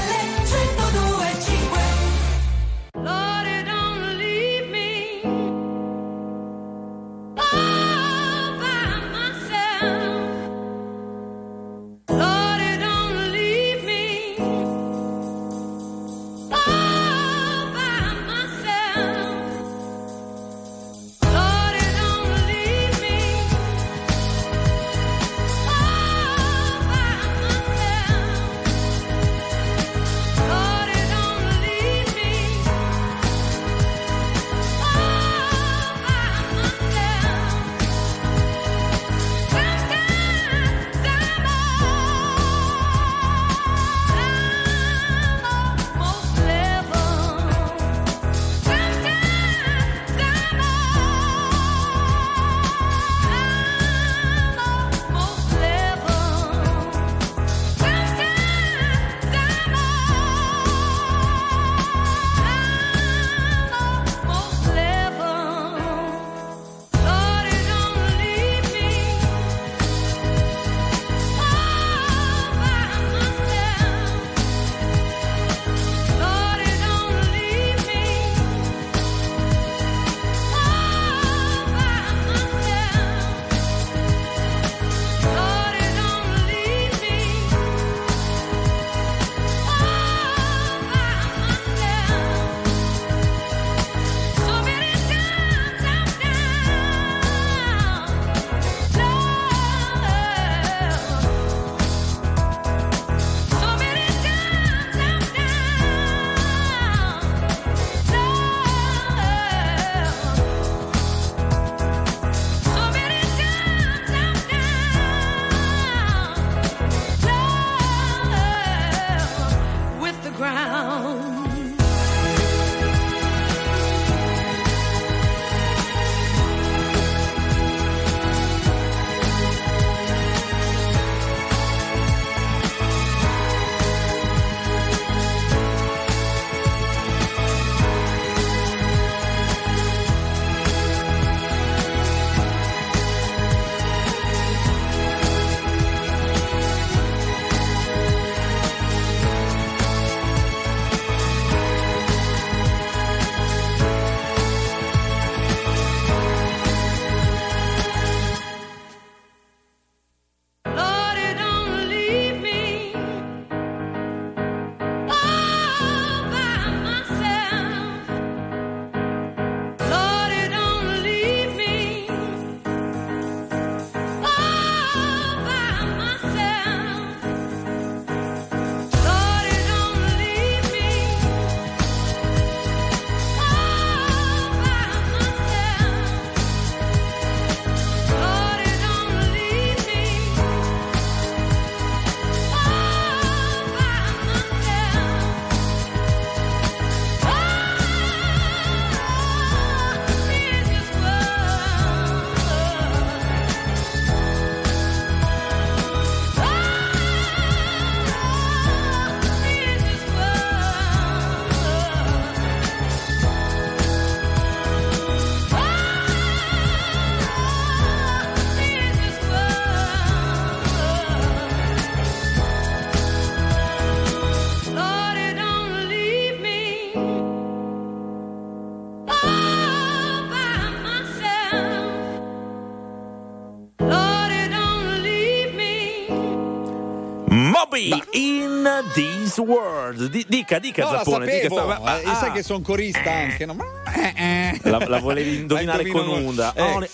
James Ward. D- dica, dica no, Zappone. La sapevo. Dica, stava, eh, ah, sai che sono corista anche, no? Eh, eh, la, la volevi indovinare con una. Ecco.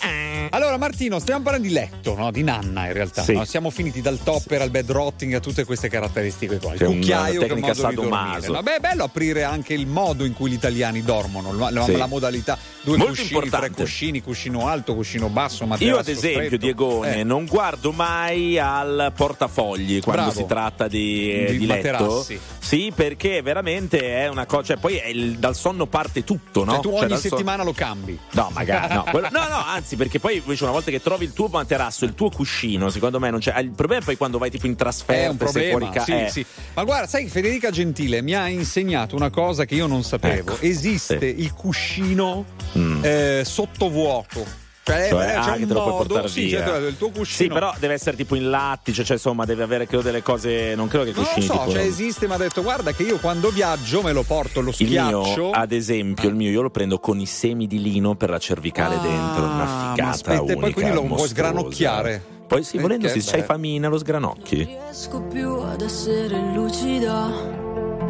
Martino, stiamo parlando di letto, no? di nanna in realtà. Sì. no? Siamo finiti dal topper al bed rotting a tutte queste caratteristiche qua. Il Che è una cucchiaio che modo di dormire. sadomaso. No, beh, è bello aprire anche il modo in cui gli italiani dormono, la, la- Sì. la modalità. Due Molto cuscini, importante. tre cuscini, cuscino alto, cuscino basso, Io materasso ad esempio, stretto. Diegone, Eh. non guardo mai al portafogli quando Bravo. si tratta di, Di di letto. materassi. Sì, perché veramente è una cosa. Cioè, poi il- dal sonno parte tutto, no? Cioè, tu Cioè, ogni son- settimana lo cambi. No, magari no, quello- no, no, anzi, perché poi invece una volta che trovi il tuo materasso, il tuo cuscino, secondo me non c'è. Il problema è poi quando vai tipo in trasferta, È un sei problema, fuori ca- sì, eh. sì. Ma guarda, sai Federica Gentile mi ha insegnato una cosa che io non sapevo. Ecco, Esiste il cuscino Mm. eh, sottovuoto. Cioè, Cioè, eh, ah, che te lo puoi modo- portare sì, via. cioè, il tuo cuscino. Sì, però deve essere tipo in lattice, cioè insomma deve avere credo delle cose. Non credo che Non lo cuscini so, tipo. cioè esiste, mi ha detto guarda che io quando viaggio me lo porto lo il schiaccio. mio, ad esempio, il mio io lo prendo con i semi di lino per la cervicale Ah, dentro, una ma figata aspetta, e poi unica, quindi lo puoi mostruosa. sgranocchiare. Poi sì, Eh, volendo, se c'hai bello. famina lo sgranocchi. riesco più ad essere lucida.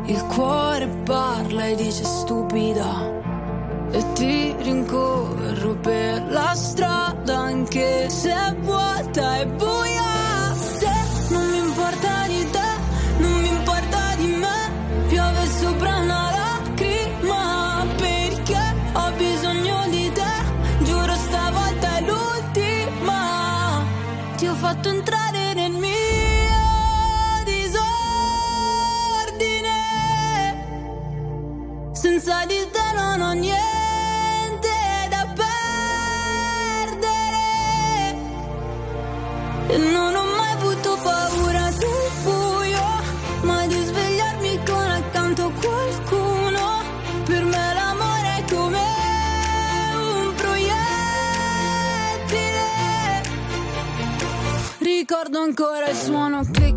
Il cuore parla e dice stupida. E ti rincorro per la strada anche se è vuota e buia. Ricordo ancora il suono click,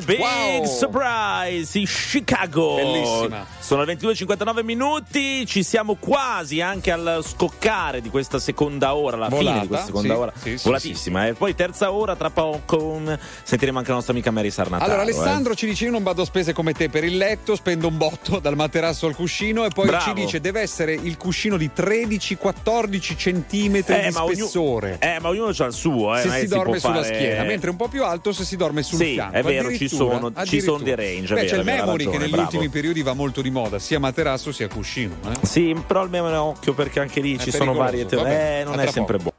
Big Wow. surprise in Chicago. Bellissima. Sono le 22.59 minuti, ci siamo quasi anche al scoccare di questa seconda ora, la fine Volata, di questa seconda sì, ora. sì, sì, Volatissima, e poi terza ora, tra poco sentiremo anche la nostra amica Mary Sarnataro. Allora, eh. Alessandro ci dice: Io non vado a spese come te per il letto, spendo un botto dal materasso al cuscino e poi Bravo. ci dice: deve essere il cuscino di 13-14 centimetri Eh, di spessore. Eh, ma ognuno ha il suo, eh. se si che dorme sulla fare- schiena, mentre un po' più alto se si dorme sul Sì, fianco. è vero, ci sono- ci sono dei range, Beh, vero, c'è il memory ragione, che negli bravo. ultimi periodi va molto di moda, sia materasso sia cuscino. eh. Sì, però almeno occhio perché anche lì È ci sono varie teorie. Eh, non è sempre buono.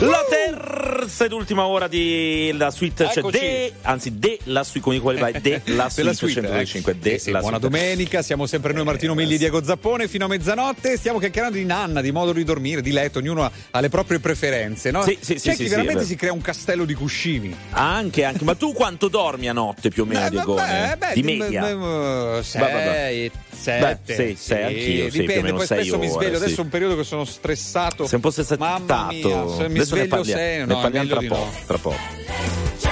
La terza ed ultima ora di la suite, cioè de, anzi de la suite, come quale vai? De [laughs] la Della suite, suite, 125, eh. de Sì, sì, buona suite. domenica, siamo sempre noi Martino Migli e Diego Zappone fino a mezzanotte, stiamo chiacchierando di nanna, di modo di dormire, di letto, ognuno ha, le proprie preferenze, no? Sì, sì, C'è sì, chi sì, sì, veramente vero. si crea un castello di cuscini. Anche, anche, ma tu quanto dormi a notte più o meno, Eh, vabbè, beh, di di- media? eh, Vabbè, sei, vabbè. sette. Beh, sì, sei, anch'io, sì, più o dipende, poi spesso mi sveglio, sì. adesso è un periodo che sono stressato. Sei un po' stressato. Mamma mia, mi sveglio parliamo, sei, ne no, meglio tra poco, no. tra poco.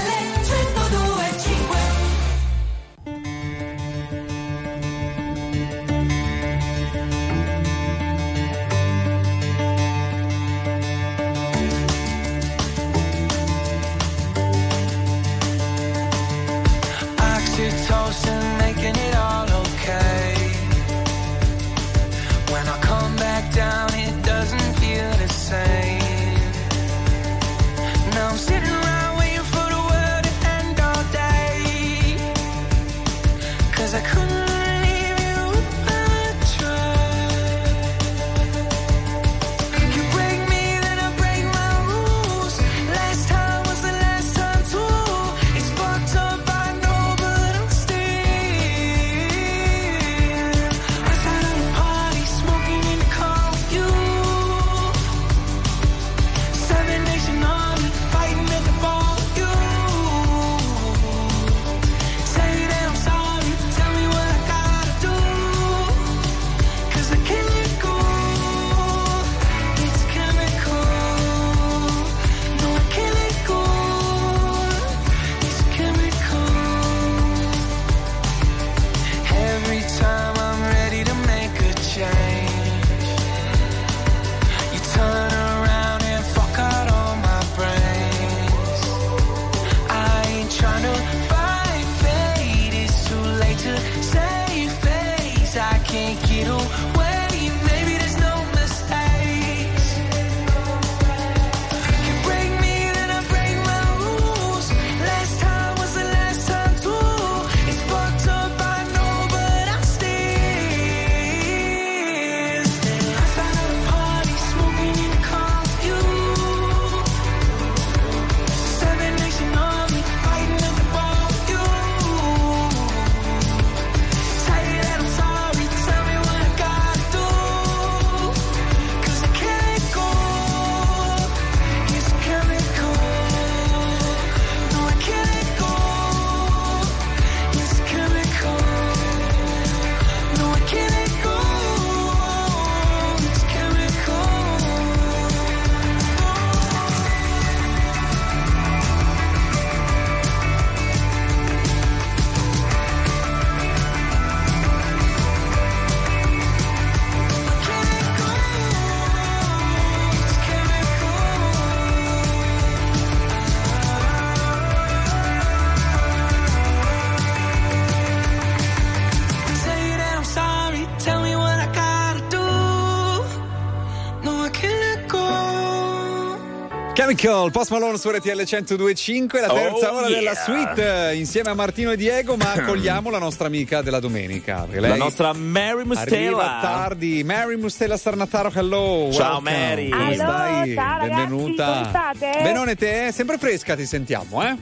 Chemical, Post Malone su RTL 102.5, la terza Oh, ora yeah. della suite eh, insieme a Martino e Diego, ma [clears throat] accogliamo la nostra amica della domenica. La nostra Mary Mustela. Arriva tardi. Mary Mustela Starnataro, hello. Ciao, welcome. Mary. Come Hello, stai? ciao, ragazzi, Benvenuta. state? Benone te, sempre fresca ti sentiamo, eh?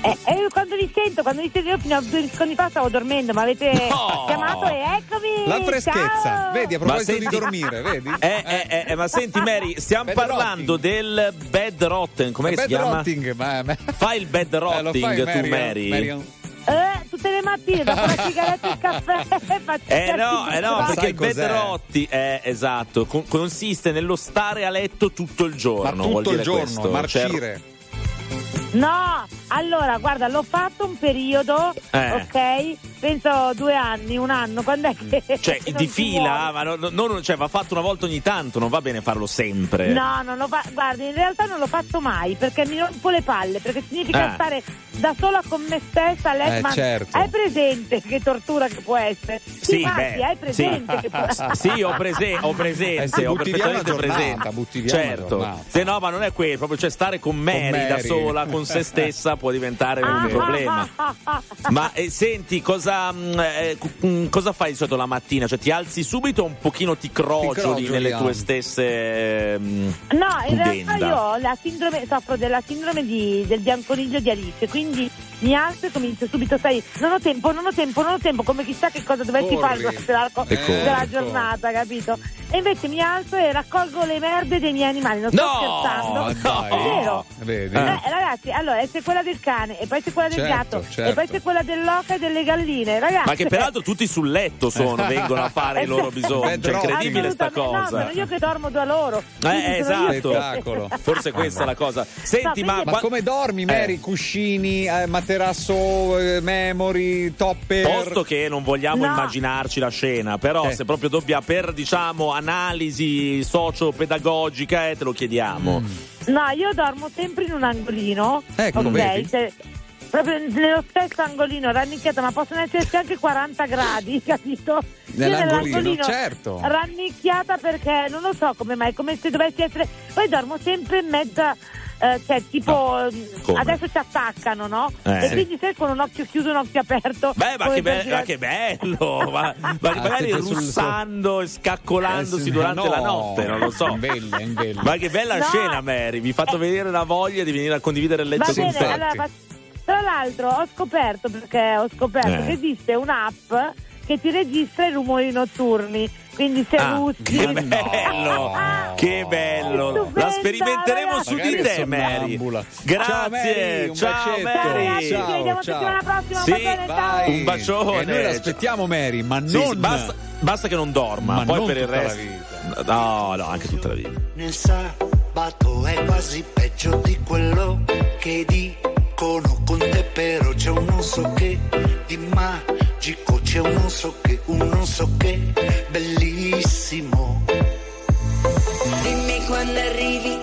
Eh, eh, quando vi sento, quando vi sento, io fino a due secondi fa stavo dormendo, ma avete No! chiamato e eccomi! La freschezza, ciao! vedi, a Ma proposito senti- di dormire, [laughs] vedi? Eh, eh, eh, eh, ma senti Mary, stiamo Bed parlando del bed rotten, com'è che Bed si chiama? rotting, ma, ma- [laughs] Fai il bed Eh, rotting fai, tu? Mary? Marion? Eh, tutte le mattine dopo la sigaretta e il caffè [laughs] faccio Eh no, eh no, perché il bed cos'è? rotti è esatto, con- consiste nello stare a letto tutto il Ma giorno. vuol tutto il giorno, questo. marcire. No, allora, guarda, l'ho fatto un periodo, Eh. ok? Penso due anni, un anno, quando è che... Cioè, [laughs] non di fila, ma no- no- non- cioè, va fatto una volta ogni tanto, non va bene farlo sempre. No, non lo fa- guarda, in realtà non l'ho fatto mai perché mi rompo le palle, perché significa Ah. stare da sola con me stessa, lei, Eh, ma certo. hai presente che tortura che può essere? Sì, Infatti, beh, hai presente sì. che può essere? Sì, ho, prese- ho presente, Eh sì, ho perfettamente giornata, presente. certo. Se no, ma non è quello, proprio cioè stare con Mary, da Mary. sola, con se stessa, può diventare un Ah, problema. ah, ah, ah. Ma eh, senti, cosa, mm, eh, mm, cosa fai di solito la mattina? Cioè ti alzi subito o un pochino ti crogioli, crogioli, nelle ah. tue stesse... mm, No, in realtà io ho la sindrome, soffro della sindrome di- del bianconiglio di Alice, quindi mi alzo e comincio subito, sai, non ho tempo, non ho tempo, non ho tempo, come chissà che cosa dovessi Corri. fare durante l'arco E corri. della giornata, capito? E invece mi alzo e raccolgo le merde dei miei animali, non sto No, scherzando. dai. È vero. Vedi? Eh, ragazzi, allora c'è quella del cane, e poi c'è quella del Certo, gatto, certo. e poi c'è quella dell'oca e delle galline, ragazzi. Ma che peraltro tutti sul letto sono, [laughs] vengono a fare i loro bisogni. Cioè, rock. incredibile sta cosa. No, sono io che dormo da loro. Eh, esatto. Forse questa è la cosa. Senti, No, ma, Ma come dormi, Mary? Eh. Cuscini, eh, materasso, eh, memory, topper? Posto che non vogliamo No. immaginarci la scena, però Eh. se proprio dobbiamo per diciamo analisi socio-pedagogica eh, te lo chiediamo. No, io dormo sempre in un angolino. Ecco, ok? vedi? Se- proprio nello stesso angolino, rannicchiata, ma possono esserci anche 40 gradi, [laughs] capito? Nell'angolino, certo. Rannicchiata perché non lo so come mai, come se dovessi essere. Poi dormo sempre in mezza. eh, cioè, tipo, ehm, Come? adesso ci attaccano, no? Eh. E quindi sei con un occhio chiuso e un occhio aperto. Beh, ma che, be- ma che bello! Ma, ma Ah, magari russando e scaccolandosi Eh, durante no. la notte, non lo so. Bella, bella. Ma che bella No. scena, Mary! Mi hai fatto venire la voglia di venire a condividere il letto Va con bene, te. allora, tra l'altro ho scoperto, perché ho scoperto Eh. che esiste un'app che ti registra i rumori notturni. Quindi se Ah, russi. [laughs] che bello! Che bello! Stupenda, La sperimenteremo ragazzi. su di Magari te, è Mary. Grazie, Ciao, Mary, un ciao bacetto. Ciao, Mary. ragazzi, ci Ciao, vediamo ciao. settimana prossima. Sì, un bacione, ciao. Un bacione. E noi l'aspettiamo, Mary, ma Sì, non... basta, basta che non dorma, Ma poi non per il resto. vita. No, no, anche tutta la vita. Nel sabato è quasi peggio di quello che dicono con te, però c'è un non so che di magico, c'è un non so che, un non so che bellissimo. Dimmi quando arrivi,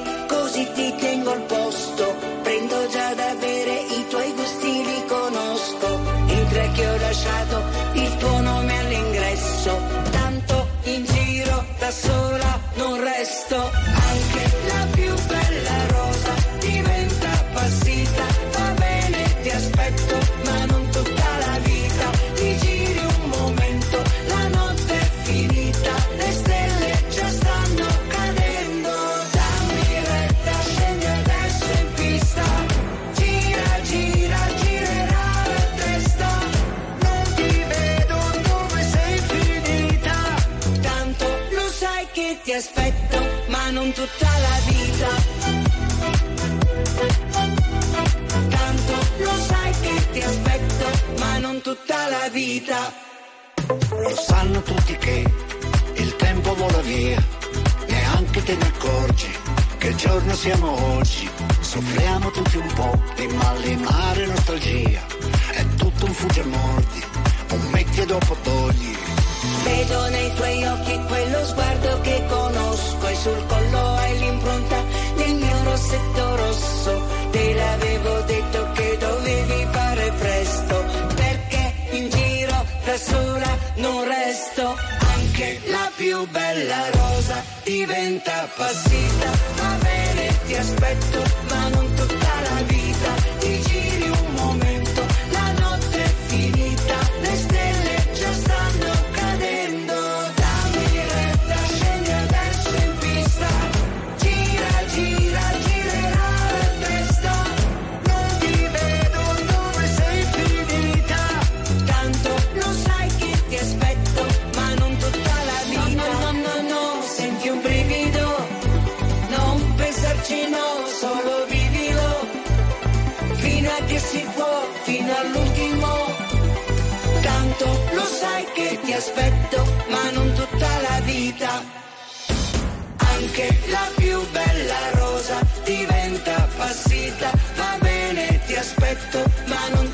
tutta la vita. Tanto lo sai che ti aspetto, ma non tutta la vita. Lo sanno tutti che il tempo vola via, neanche te ne accorgi che giorno siamo oggi. Soffriamo tutti un po' di malinare nostalgia, è tutto un fugge mordi, un metti e dopo togli. Vedo nei tuoi occhi quello sguardo che conosco e sul collo hai l'impronta del mio rossetto rosso. Te l'avevo detto che dovevi fare presto, perché in giro da sola non resto. Anche la più bella rosa diventa passita, va bene, ti aspetto, ma non tutta la aspetto, ma non tutta la vita. Anche la più bella rosa diventa appassita. Va bene, ti aspetto, ma non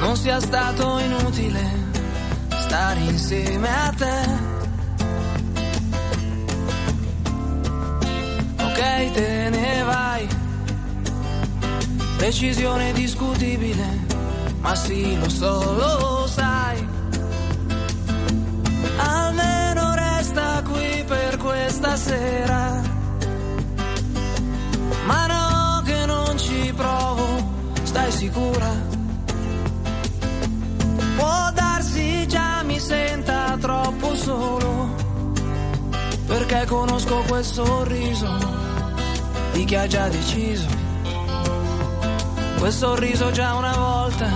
non sia stato inutile stare insieme a te. Ok, te ne vai. Decisione discutibile, ma sì, lo so, lo sai. Almeno resta qui per questa sera. Ma no, che non ci provo, stai sicura? Può darsi già mi senta troppo solo, perché conosco quel sorriso di chi ha già deciso. Quel sorriso già una volta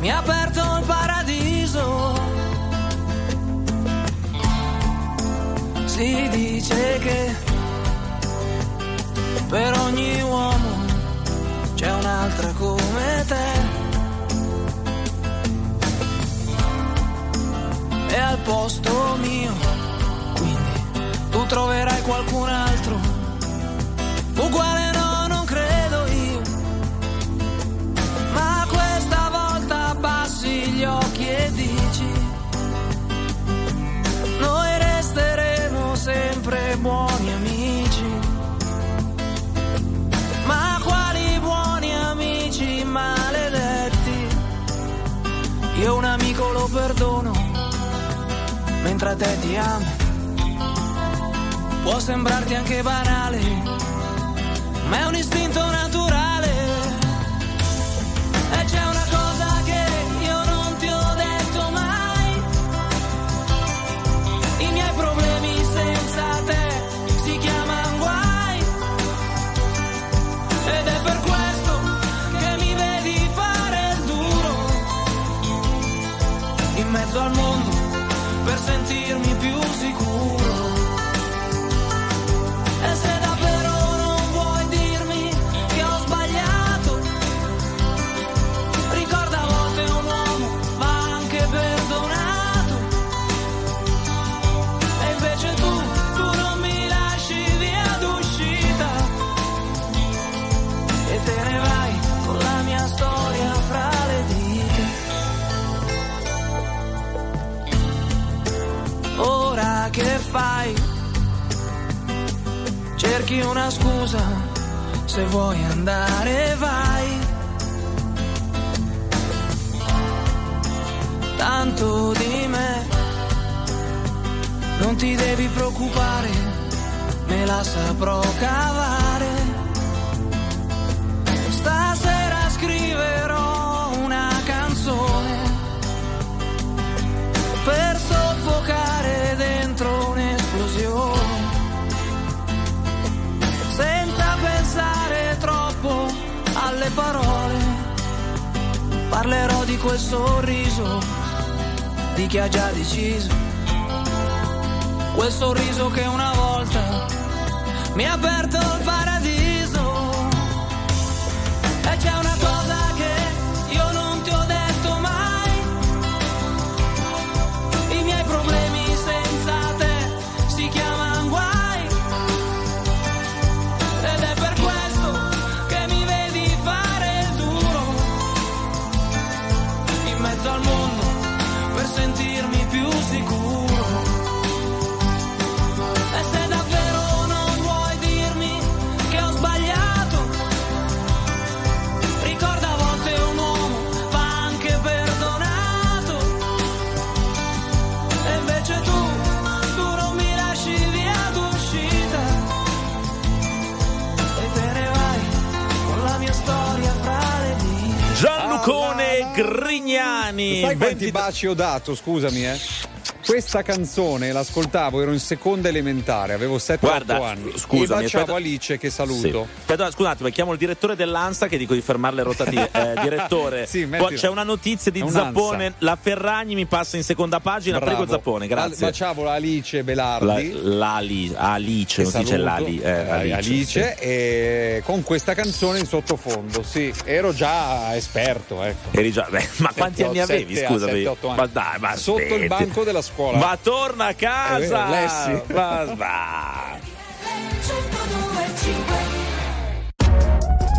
mi ha aperto il paradiso. Si dice che per ogni uomo c'è un'altra come te. Posto mio, quindi tu troverai qualcun mentre a te ti amo. Può sembrarti anche banale, ma è un istinto naturale. Cerchi una scusa, se vuoi andare vai. Tanto di me, non ti devi preoccupare, me la saprò cavare. Parlerò di quel sorriso, di chi ha già deciso. Quel sorriso che una volta mi ha aperto il paradiso. Grignani. Sai quanti baci ho dato, scusami, eh? Questa canzone l'ascoltavo, ero in seconda elementare, avevo 7-8 Guarda, anni. scusami, e baciavo aspetta. Alice che saluto. Sì. Aspetta, scusate, chiamo il direttore dell'ANSA che dico di fermare le rotative. [laughs] Eh, direttore, Sì, mettila. c'è una notizia di. Zappone. La Ferragni mi passa in seconda pagina. Bravo. Prego, Zappone, grazie. Baciavo la Alice La, Belardi. l'Ali- Alice, non si dice l'Ali. eh, Eh, Alice, Alice, sì. e con questa canzone in sottofondo, sì, ero già esperto, ecco. Eri già- beh, ma quanti anni Sette- avevi? sette- Scusami. sette. Ma dai, ma Sotto il aspetti. banco della scuola. Ma torna a casa! È vero, Lessi. Ma va.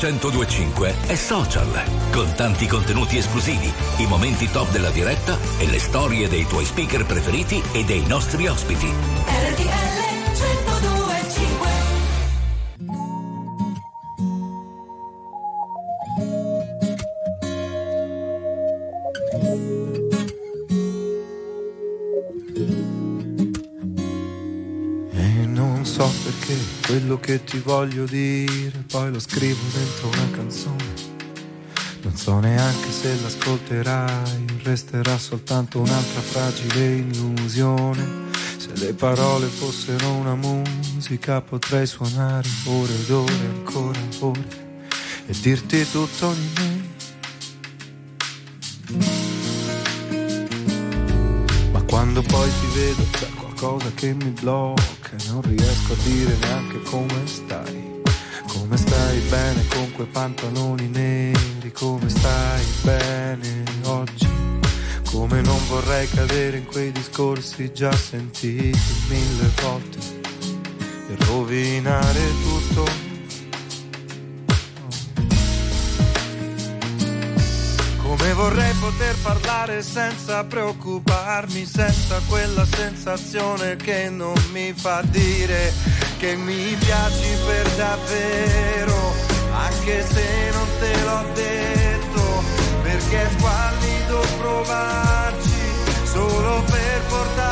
1025 e social, con tanti contenuti esclusivi, i momenti top della diretta e le storie dei tuoi speaker preferiti e dei nostri ospiti. E non so perché quello che ti voglio dire poi lo scrivo dentro una canzone. Non so neanche se l'ascolterai, resterà soltanto un'altra fragile illusione. Se le parole fossero una musica potrei suonare ore ed ore, ancora ore, e dirti tutto di me. Ma quando poi ti vedo c'è qualcosa che mi blocca e non riesco a dire neanche come stai. Come stai bene con quei pantaloni neri? Come stai bene oggi? Come non vorrei cadere in quei discorsi già sentiti mille volte e rovinare tutto. Come vorrei poter parlare senza preoccuparmi, senza quella sensazione che non mi fa dire che mi piaci per davvero, anche se non te l'ho detto, perché è squallido provarci solo per portarti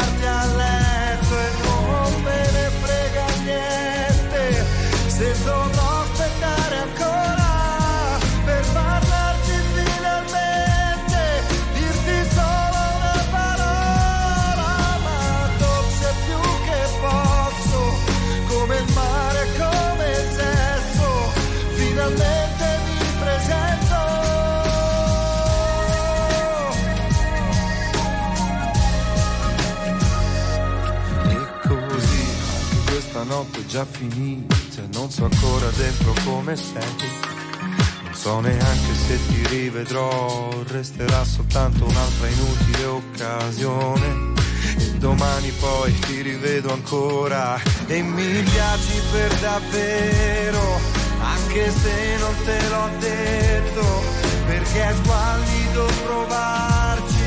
notte è già finita, e non so ancora dentro come sei. Non so neanche se ti rivedrò, resterà soltanto un'altra inutile occasione. E domani poi ti rivedo ancora e mi piaci per davvero, anche se non te l'ho detto, perché è squallido provarci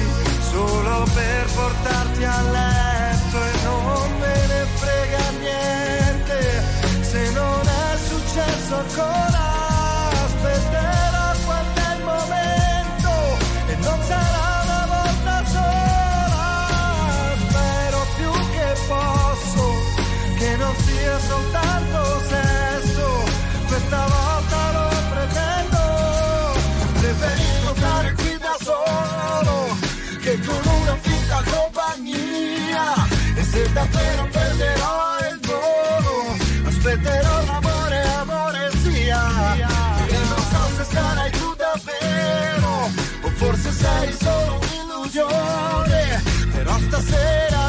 solo per portarti a letto e non me ne frega niente se non è successo ancora. Aspetterò quando è il momento e non sarà una volta sola. Spero più che posso che non sia soltanto sesso. Questa volta lo pretendo. Preferisco stare qui da solo che con una finta compagnia. E se davvero Però stasera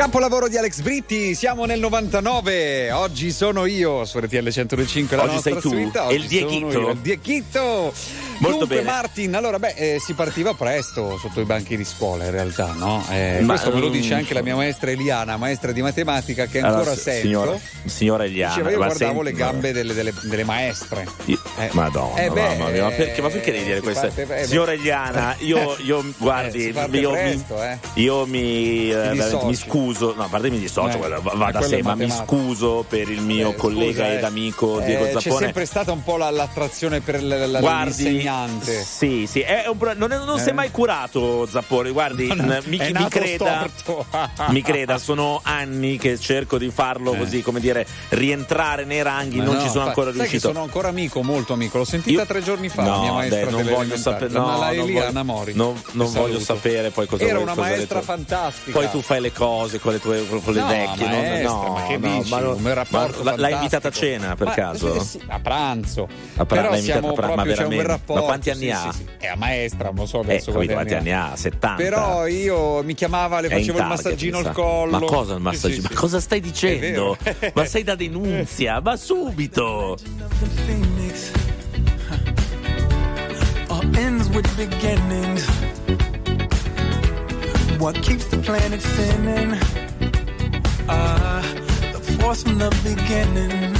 Capolavoro di Alex Britti, siamo nel 99. Oggi sono io su RTL 105. La Oggi sei tu, suite. il Oggi Diechitto. sono io, Il Diechitto. Molto Dunque, bene. Martin, allora, beh, eh, si partiva presto sotto i banchi di scuola, in realtà, no? Eh, Ma, questo me lo mm, dice anche la mia maestra Eliana, maestra di matematica, che Allora, ancora s- sento. signora, signora Eliana, Diceva, io guardavo senti- le gambe delle, delle- delle maestre. Madonna, Eh beh, mamma mia, ma perché, ma perché devi dire si queste? parte- eh, Signora. Eliana, io, [laughs] io guardi, si parte io, presto, mi, eh. io mi, eh, mi scuso, no, a parte mi dissocio, Eh, va, da sé, ma mi scuso per il mio Eh, collega scusa, ed eh. amico Eh, Diego C'è Zappone. sempre stata un po' la- l'attrazione per l- l- Guardi, l'insegnante. Sì, sì, pro- non, è- non si è Eh? mai curato Zappone, guardi, No, no, n- mi, mi creda, [laughs] mi creda, sono anni che cerco di farlo Eh. così, come dire, rientrare nei ranghi, Ma non no, ci sono ancora riuscito. sono ancora amico, molto amico. L'ho sentita Io- tre giorni fa, No, mia maestra dai, non voglio sapere, no, Ma la non Eliana voglio- Mori. non- non voglio sapere poi cosa Era vuoi- una cosa maestra fantastica. Poi tu fai le cose con le tue con le vecchie, maestra, no, ma che no, dici? ma, ma- l'hai invitata a cena per Ma- caso? eh sì, a pranzo. A pra- Però siamo a pra- ma proprio, c'è un bel rapporto. Ma quanti anni sì, ha? sì, sì. È a maestra, non so Eh, adesso capito, quanti quanti anni ha? 70. Però io mi chiamava, le facevo il massaggino al collo. Ma cosa il massaggino? Sì, sì, Ma cosa stai dicendo? [laughs] Ma sei da denunzia, ma subito! Ends with beginnings. What keeps the planet spinning? Ah, the force from the beginning.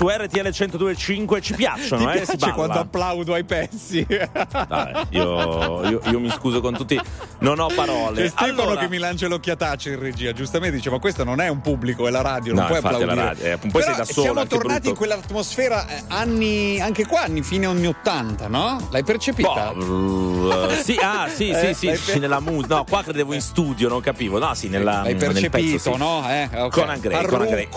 Su RTL 102.5 ci piacciono, Ti eh? Si balla. quando applaudo ai pezzi? Dai, io, io- io mi scuso con tutti, non ho parole. C'è Stefano Allora- che mi lancia l'occhiataccia in regia, giustamente dice: Ma questo non è un pubblico, è la radio, non No, puoi è la applaudire. radio, eh, poi sei Però da solo, Siamo tornati brutto. in quell'atmosfera eh, anni, anche qua, anni fine anni 80, no? L'hai percepita? Boh, eh, sì, ah, [laughs] sì, Eh, sì, sì, sì, per- nella musica. No, qua credevo in studio, non capivo. No, sì, nella, L'hai nel pezzo, percepito, sì. no? Eh, ok. Conan Gray, Conan Gray.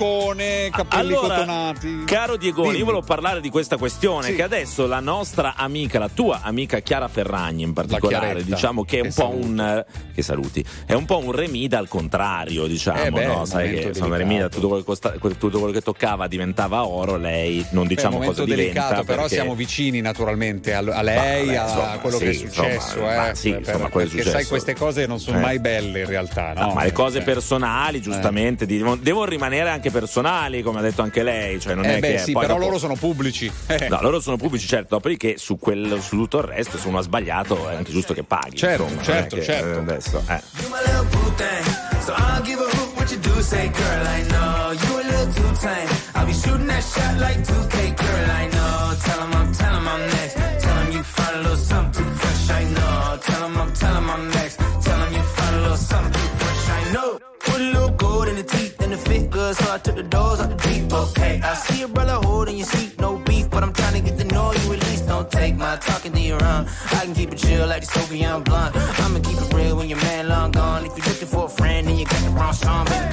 Capelli Allora, cotonati. Caro Dimmi. io volevo parlare di questa questione Sì. che adesso la nostra amica, la tua amica Chiara Ferragni in particolare, diciamo che è un che po' un eh, che saluti, è un po' un remida al contrario, diciamo, Eh beh, no? un Sai che insomma remida tutto quello che, costa- tutto quello che toccava diventava oro, lei non Beh, diciamo un cosa diventa delicato, però perché- siamo vicini naturalmente a, a lei, a insomma, quello sì, che è successo. insomma, eh, ma sì, per- insomma, quello è perché sai, successo. queste cose non sono Eh. mai belle in realtà, no? No, ma le cose Eh. personali, giustamente, di- devono, devono rimanere anche personali, come ha detto anche lei. Cioè, non Eh è beh, che sì, poi però dopo- loro sono pubblici. Eh. No, loro sono pubblici, certo, dopodiché su, quello, su tutto il resto, se uno ha sbagliato, è anche giusto che paghi. Certo, insomma, certo, che, certo. eh, Adesso, eh. You my little boo thing, so I'll give a hoot what you do. Say, girl, I know you a little too tame. I'll be shooting that shot like 2K, girl, I know. Tell 'em I'm, tell 'em I'm next. Tell 'em you find a little something fresh, I know. Tell 'em I'm, tell 'em I'm next. Tell 'em you find a little something fresh, I know. Put a little gold in the teeth and the fit good, so I took the doors out the deep. Okay, I see your brother holding your seat, no beef, but I'm trying to get to know you at least. Don't take my talking to your own. I can keep it chill like the Soviet blunt. I'ma keep it real when your man long gone. If you're looking for a friend and you got the wrong song, baby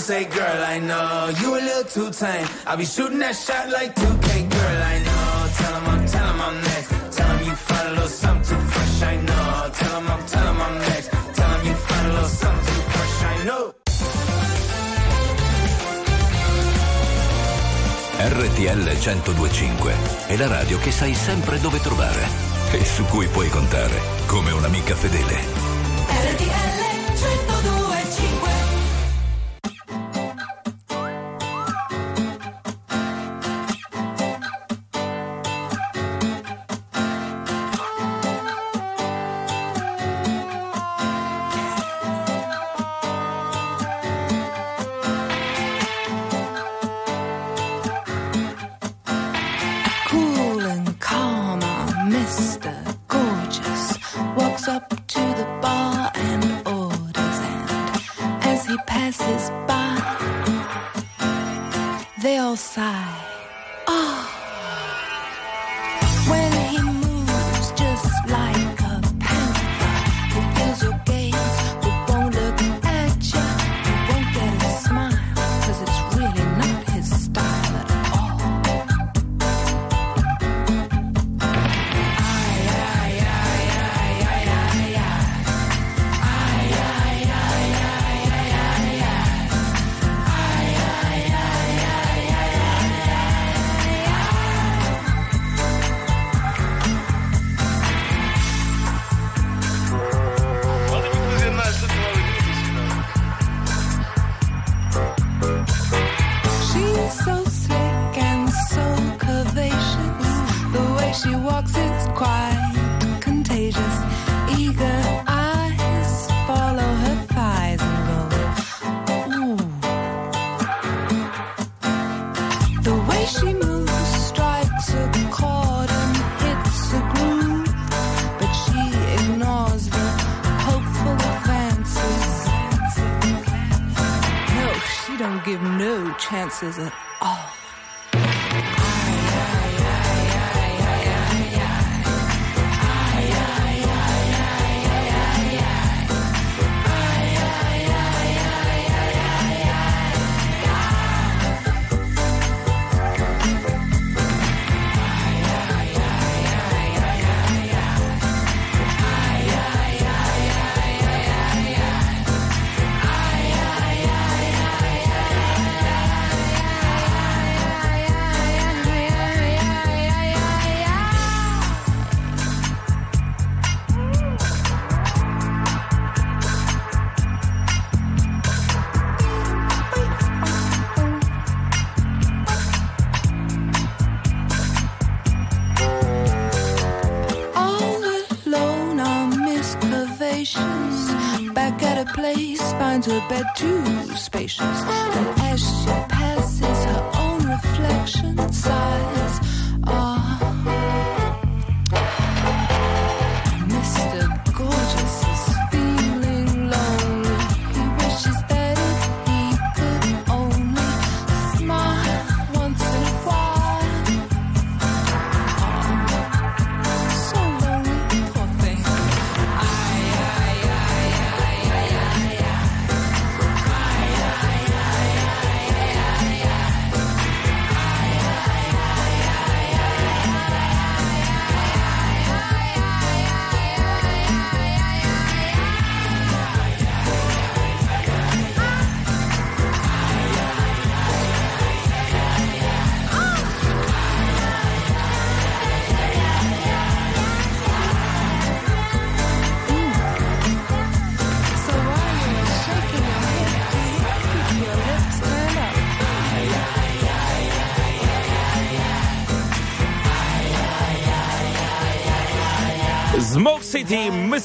You. Say, girl, I know you a little too tame. I'll be shooting that shot like 2K, girl, I know. Tell 'em I'm, tell 'em I'm next. Tell 'em you find a little something too fresh, I know. Tell 'em I'm, tell 'em I'm next. Tell 'em you find a little something too fresh, I know. RTL 1025 è la radio che sai sempre dove trovare e su cui puoi contare come un'amica fedele. RTL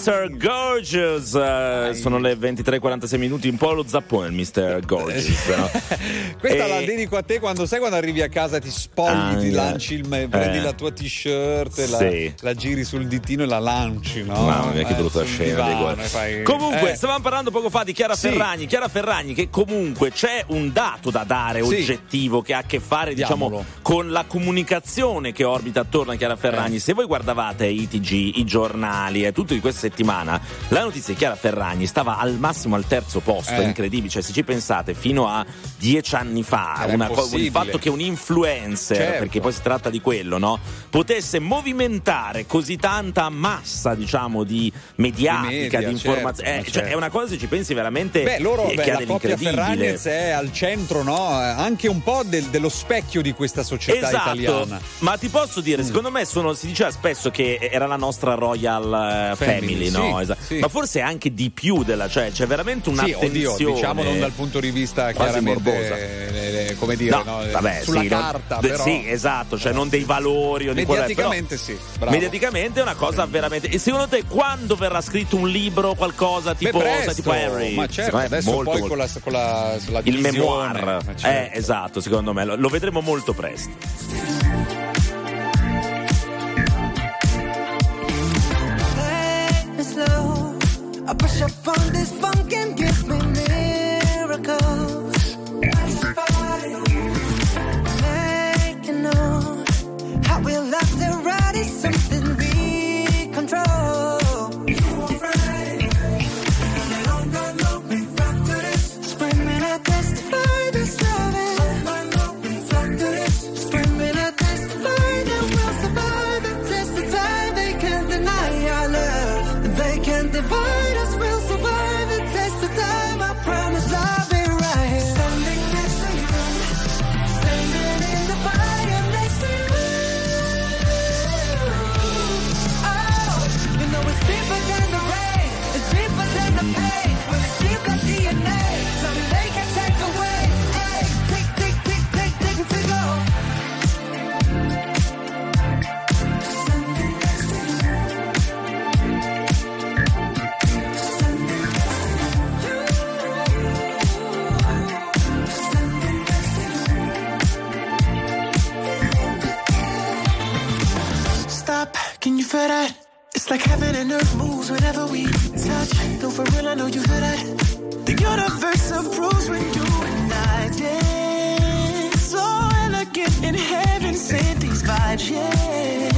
City, Mr. Gorgeous. Eh, sono le 23:46 minuti, un po' lo zappone il Mr. Gorgeous. no? [laughs] Questa E- la dedico a te quando sai quando arrivi a casa ti spogli, ti Ah, lanci il me- prendi eh. la tua t-shirt, la, Sì. la giri sul ditino e la lanci, no? Mamma mia, che Eh, brutta sul scena. divano fai- Comunque, eh. stavamo parlando poco fa di Chiara Sì. Ferragni. Chiara Ferragni, che comunque c'è un dato da dare Sì. oggettivo che ha a che fare, diciamo, con la comunicazione che orbita attorno a Chiara Eh. Ferragni. Se voi guardavate i TG, i giornali e tutto di questa settimana, la notizia di Chiara Ferragni stava al massimo al terzo posto. Eh. Incredibile. Cioè, se ci pensate, fino a dieci anni fa, co- il fatto che un influencer, Certo. perché poi si tratta di quello, no? Potesse movimentare così tanta massa, diciamo, di mediatica, Di di, media, informazioni. certo, Eh, cioè, certo. è una cosa, se ci pensi, veramente Beh, loro, eh, beh, la coppia. Ferragnez è al centro, no? Anche un po' del- dello specchio di questa società Esatto, italiana. ma ti posso dire, Mm. secondo me sono- si diceva spesso che era la nostra Royal eh, Family, Family, no? sì, Esatto. sì. Ma forse anche di più della, cioè c'è veramente Sì, un'attenzione. oddio, diciamo non dal punto di vista quasi morbosa. eh, eh, come dire, No, no, eh, vabbè, sulla sì, carta, de- però sì, esatto, cioè non dei valori o di quella- però- mediaticamente sì. bravo. Mediaticamente è una cosa veramente. E secondo te quando verrà scritto un libro qualcosa Beh, tipo, presto, sai, tipo Harry? ma certo, adesso molto, poi molto- con la, con la, sulla il memoir. certo. Eh, esatto, secondo me lo, lo vedremo molto presto. I push up on this funk and give me miracles. Make it known how we love to ride is something for that. It's like heaven and earth moves whenever we touch. Though for real, I know you heard that. The universe approves when you and I dance. So elegant in heaven, sent these vibes, yeah.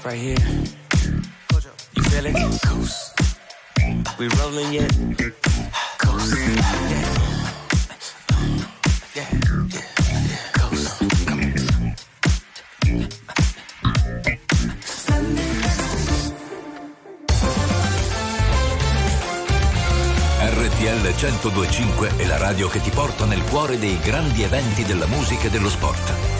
Stop right here. You feel it? Coast. We rolling yet? Coast. Yeah. Yeah. Yeah. RTL 1025 è la radio che ti porta nel cuore dei grandi eventi della musica e dello sport.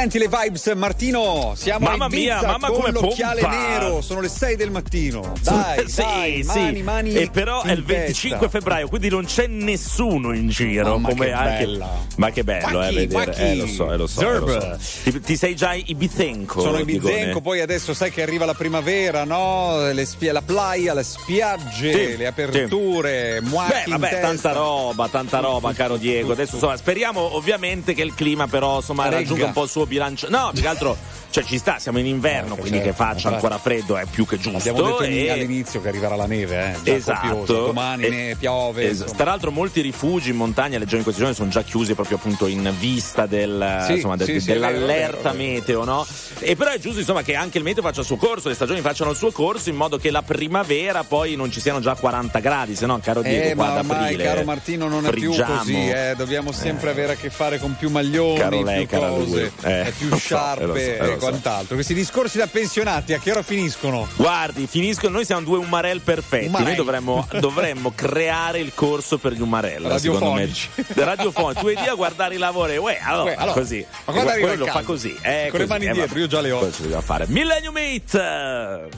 Senti le vibes, Martino? Siamo Mamma a Ibiza mia, mamma con come l'occhiale pompa. nero. Sono le 6 del mattino. Dai, [laughs] sì, dai, sì. mani, mani e però è il 25 testa. febbraio, quindi non c'è nessuno in giro. Mamma, come che anche... bella. Ma che bello, Waki, eh, vedere. Eh, lo so, eh, lo so, eh, lo so. Ti, ti sei già ibizenco? Sono in Bigone? Bizenco, poi adesso sai che arriva la primavera, no? Le spie- la playa, le spiagge, Sì, le aperture, muacchi Beh, in vabbè, testa. tanta roba, tanta roba, caro Diego. Adesso insomma, speriamo ovviamente che il clima, però, insomma, Regga. raggiunga un po' il suo bilancio. No, più che altro, cioè, ci sta, siamo in inverno, quindi certo, che faccia infatti. ancora freddo è più che giusto. Abbiamo detto e- all'inizio che arriverà la neve, eh? Esatto. copiosa. Domani E- ne piove. es- insomma. Tra l'altro molti rifugi in montagna, leggevo in questi giorni, sono già chiusi proprio appunto in vista del, Sì, insomma, de- sì, sì, dell'allerta meteo, no? E però è giusto insomma che anche il meteo faccia il suo corso, le stagioni facciano il suo corso in modo che la primavera poi non ci siano già 40 gradi, se no caro Diego Eh, qua ma ormai, caro Martino, non è più friggiamo. così, eh. Dobbiamo sempre avere a che fare con più maglioni, Caro lei, più cose. Eh, eh, più so, eh, lo so, eh, e so. quant'altro. Questi discorsi da pensionati a che ora finiscono? Guardi, finiscono. Noi siamo due umarel perfetti. Umarell. Noi dovremmo, dovremmo creare il corso per gli umarell. secondo me. Radiofonici. Radiofonici. Tu vedi a guardare i lavori. Uè, allora, Uè, allora, così. ma arriva Quello fa così. Eh, Con le così, mani eh, dietro, vabbè. io già le ho. Questo dobbiamo fare. Millennium Meet.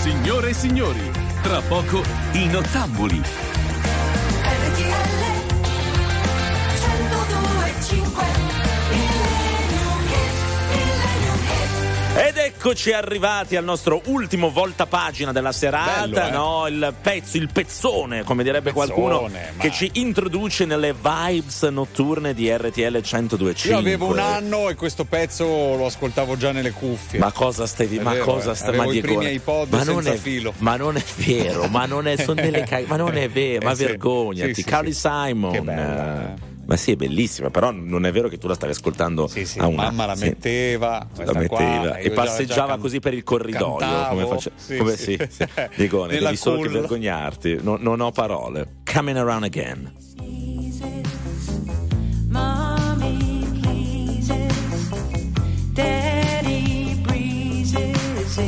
Signore e signori, tra poco i nottambuli. Ed eccoci arrivati al nostro ultimo volta pagina della serata, Bello, eh? no? il pezzo, il pezzone, come direbbe qualcuno, Pezzone, ma- che ci introduce nelle vibes notturne di RTL 1025. Io avevo un anno e questo pezzo lo ascoltavo già nelle cuffie. Ma cosa stai È Ma vero, cosa stai ma Diego, ma non è, filo. Ma non è vero, ma non è, sono delle [laughs] ma non è vero, ma Eh sì. vergognati. Sì, sì, Carly. Simon. Che bella, eh, Ma sì, è bellissima, però non è vero che tu la stavi ascoltando a una mamma la sì. metteva, la questa qua, metteva io e passeggiava già can- così per il corridoio cantavo, come face- sì, come sì. [laughs] sì. Dico, devi solo che vergognarti non, non ho parole coming around again Mommy pleases, Daddy breezes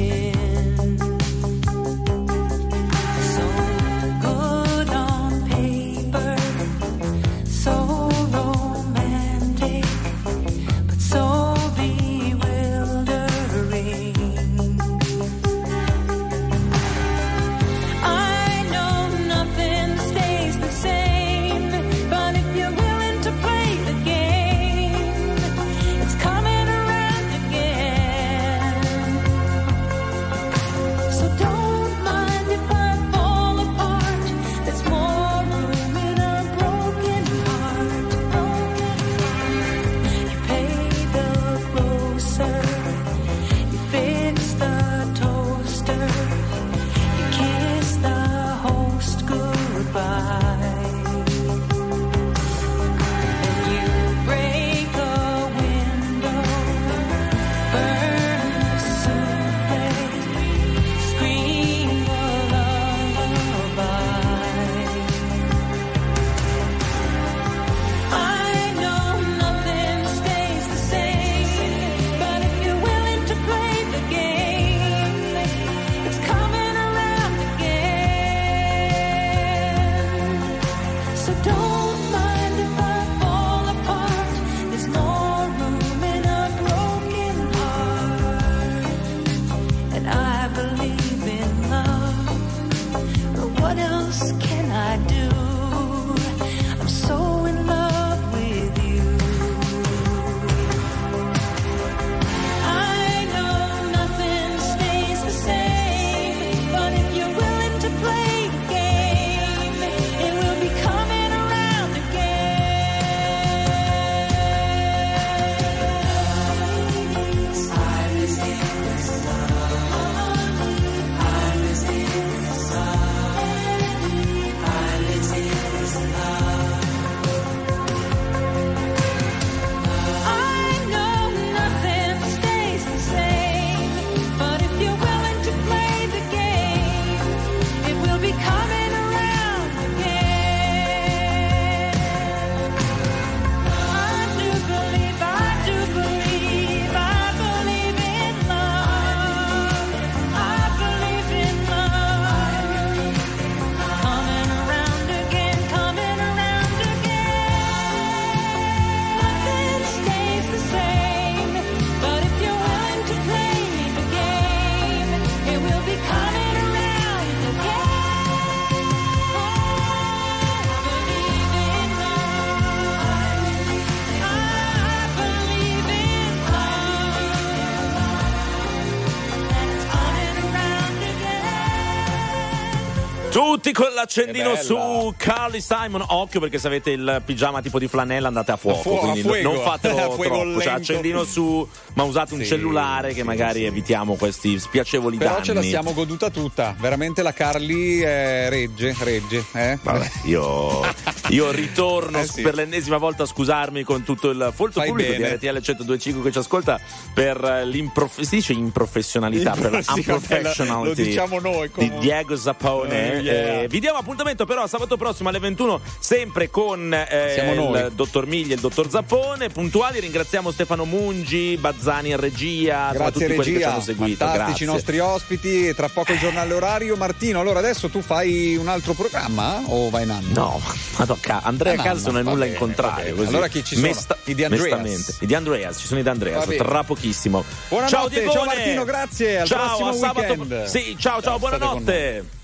tutti con l'accendino su Carly Simon occhio perché se avete il pigiama tipo di flanella andate a fuoco A fu- a quindi fuego. non fatelo [laughs] A troppo cioè, accendino su ma usate un Sì, cellulare che magari evitiamo questi spiacevoli Però danni ce la siamo goduta tutta. Veramente la Carly eh, regge, regge. Eh? Vabbè, io [laughs] Io ritorno Eh sì. per l'ennesima volta a scusarmi con tutto il folto Fai pubblico bene. di RTL 1025 che ci ascolta per eh, l'improf- si dice improfessionalità, per la unprofessionality lo diciamo noi di comunque. Diego Zappone. Eh, yeah. Eh, vi diamo appuntamento però sabato prossimo alle 21 sempre con eh, noi. il dottor Migli e il dottor Zappone. Puntuali ringraziamo Stefano Mungi, Bazzani in regia, Grazie tutti quelli che ci regia, hanno seguito. fantastici i Grazie. nostri ospiti, tra poco il giornale orario. Martino, allora adesso tu fai un altro programma o vai in anno? No, Madonna, Andrea Eh, Caso non mamma, è nulla bene, in contrario. così. Allora chi ci sono? I di Andreas. mestamente. I di Andreas, ci sono i di Andreas, tra pochissimo. Buonanotte, ciao Diegone. ciao Martino, grazie, al ciao, prossimo a sabato. Sì, ciao, ciao, Ciao, buonanotte.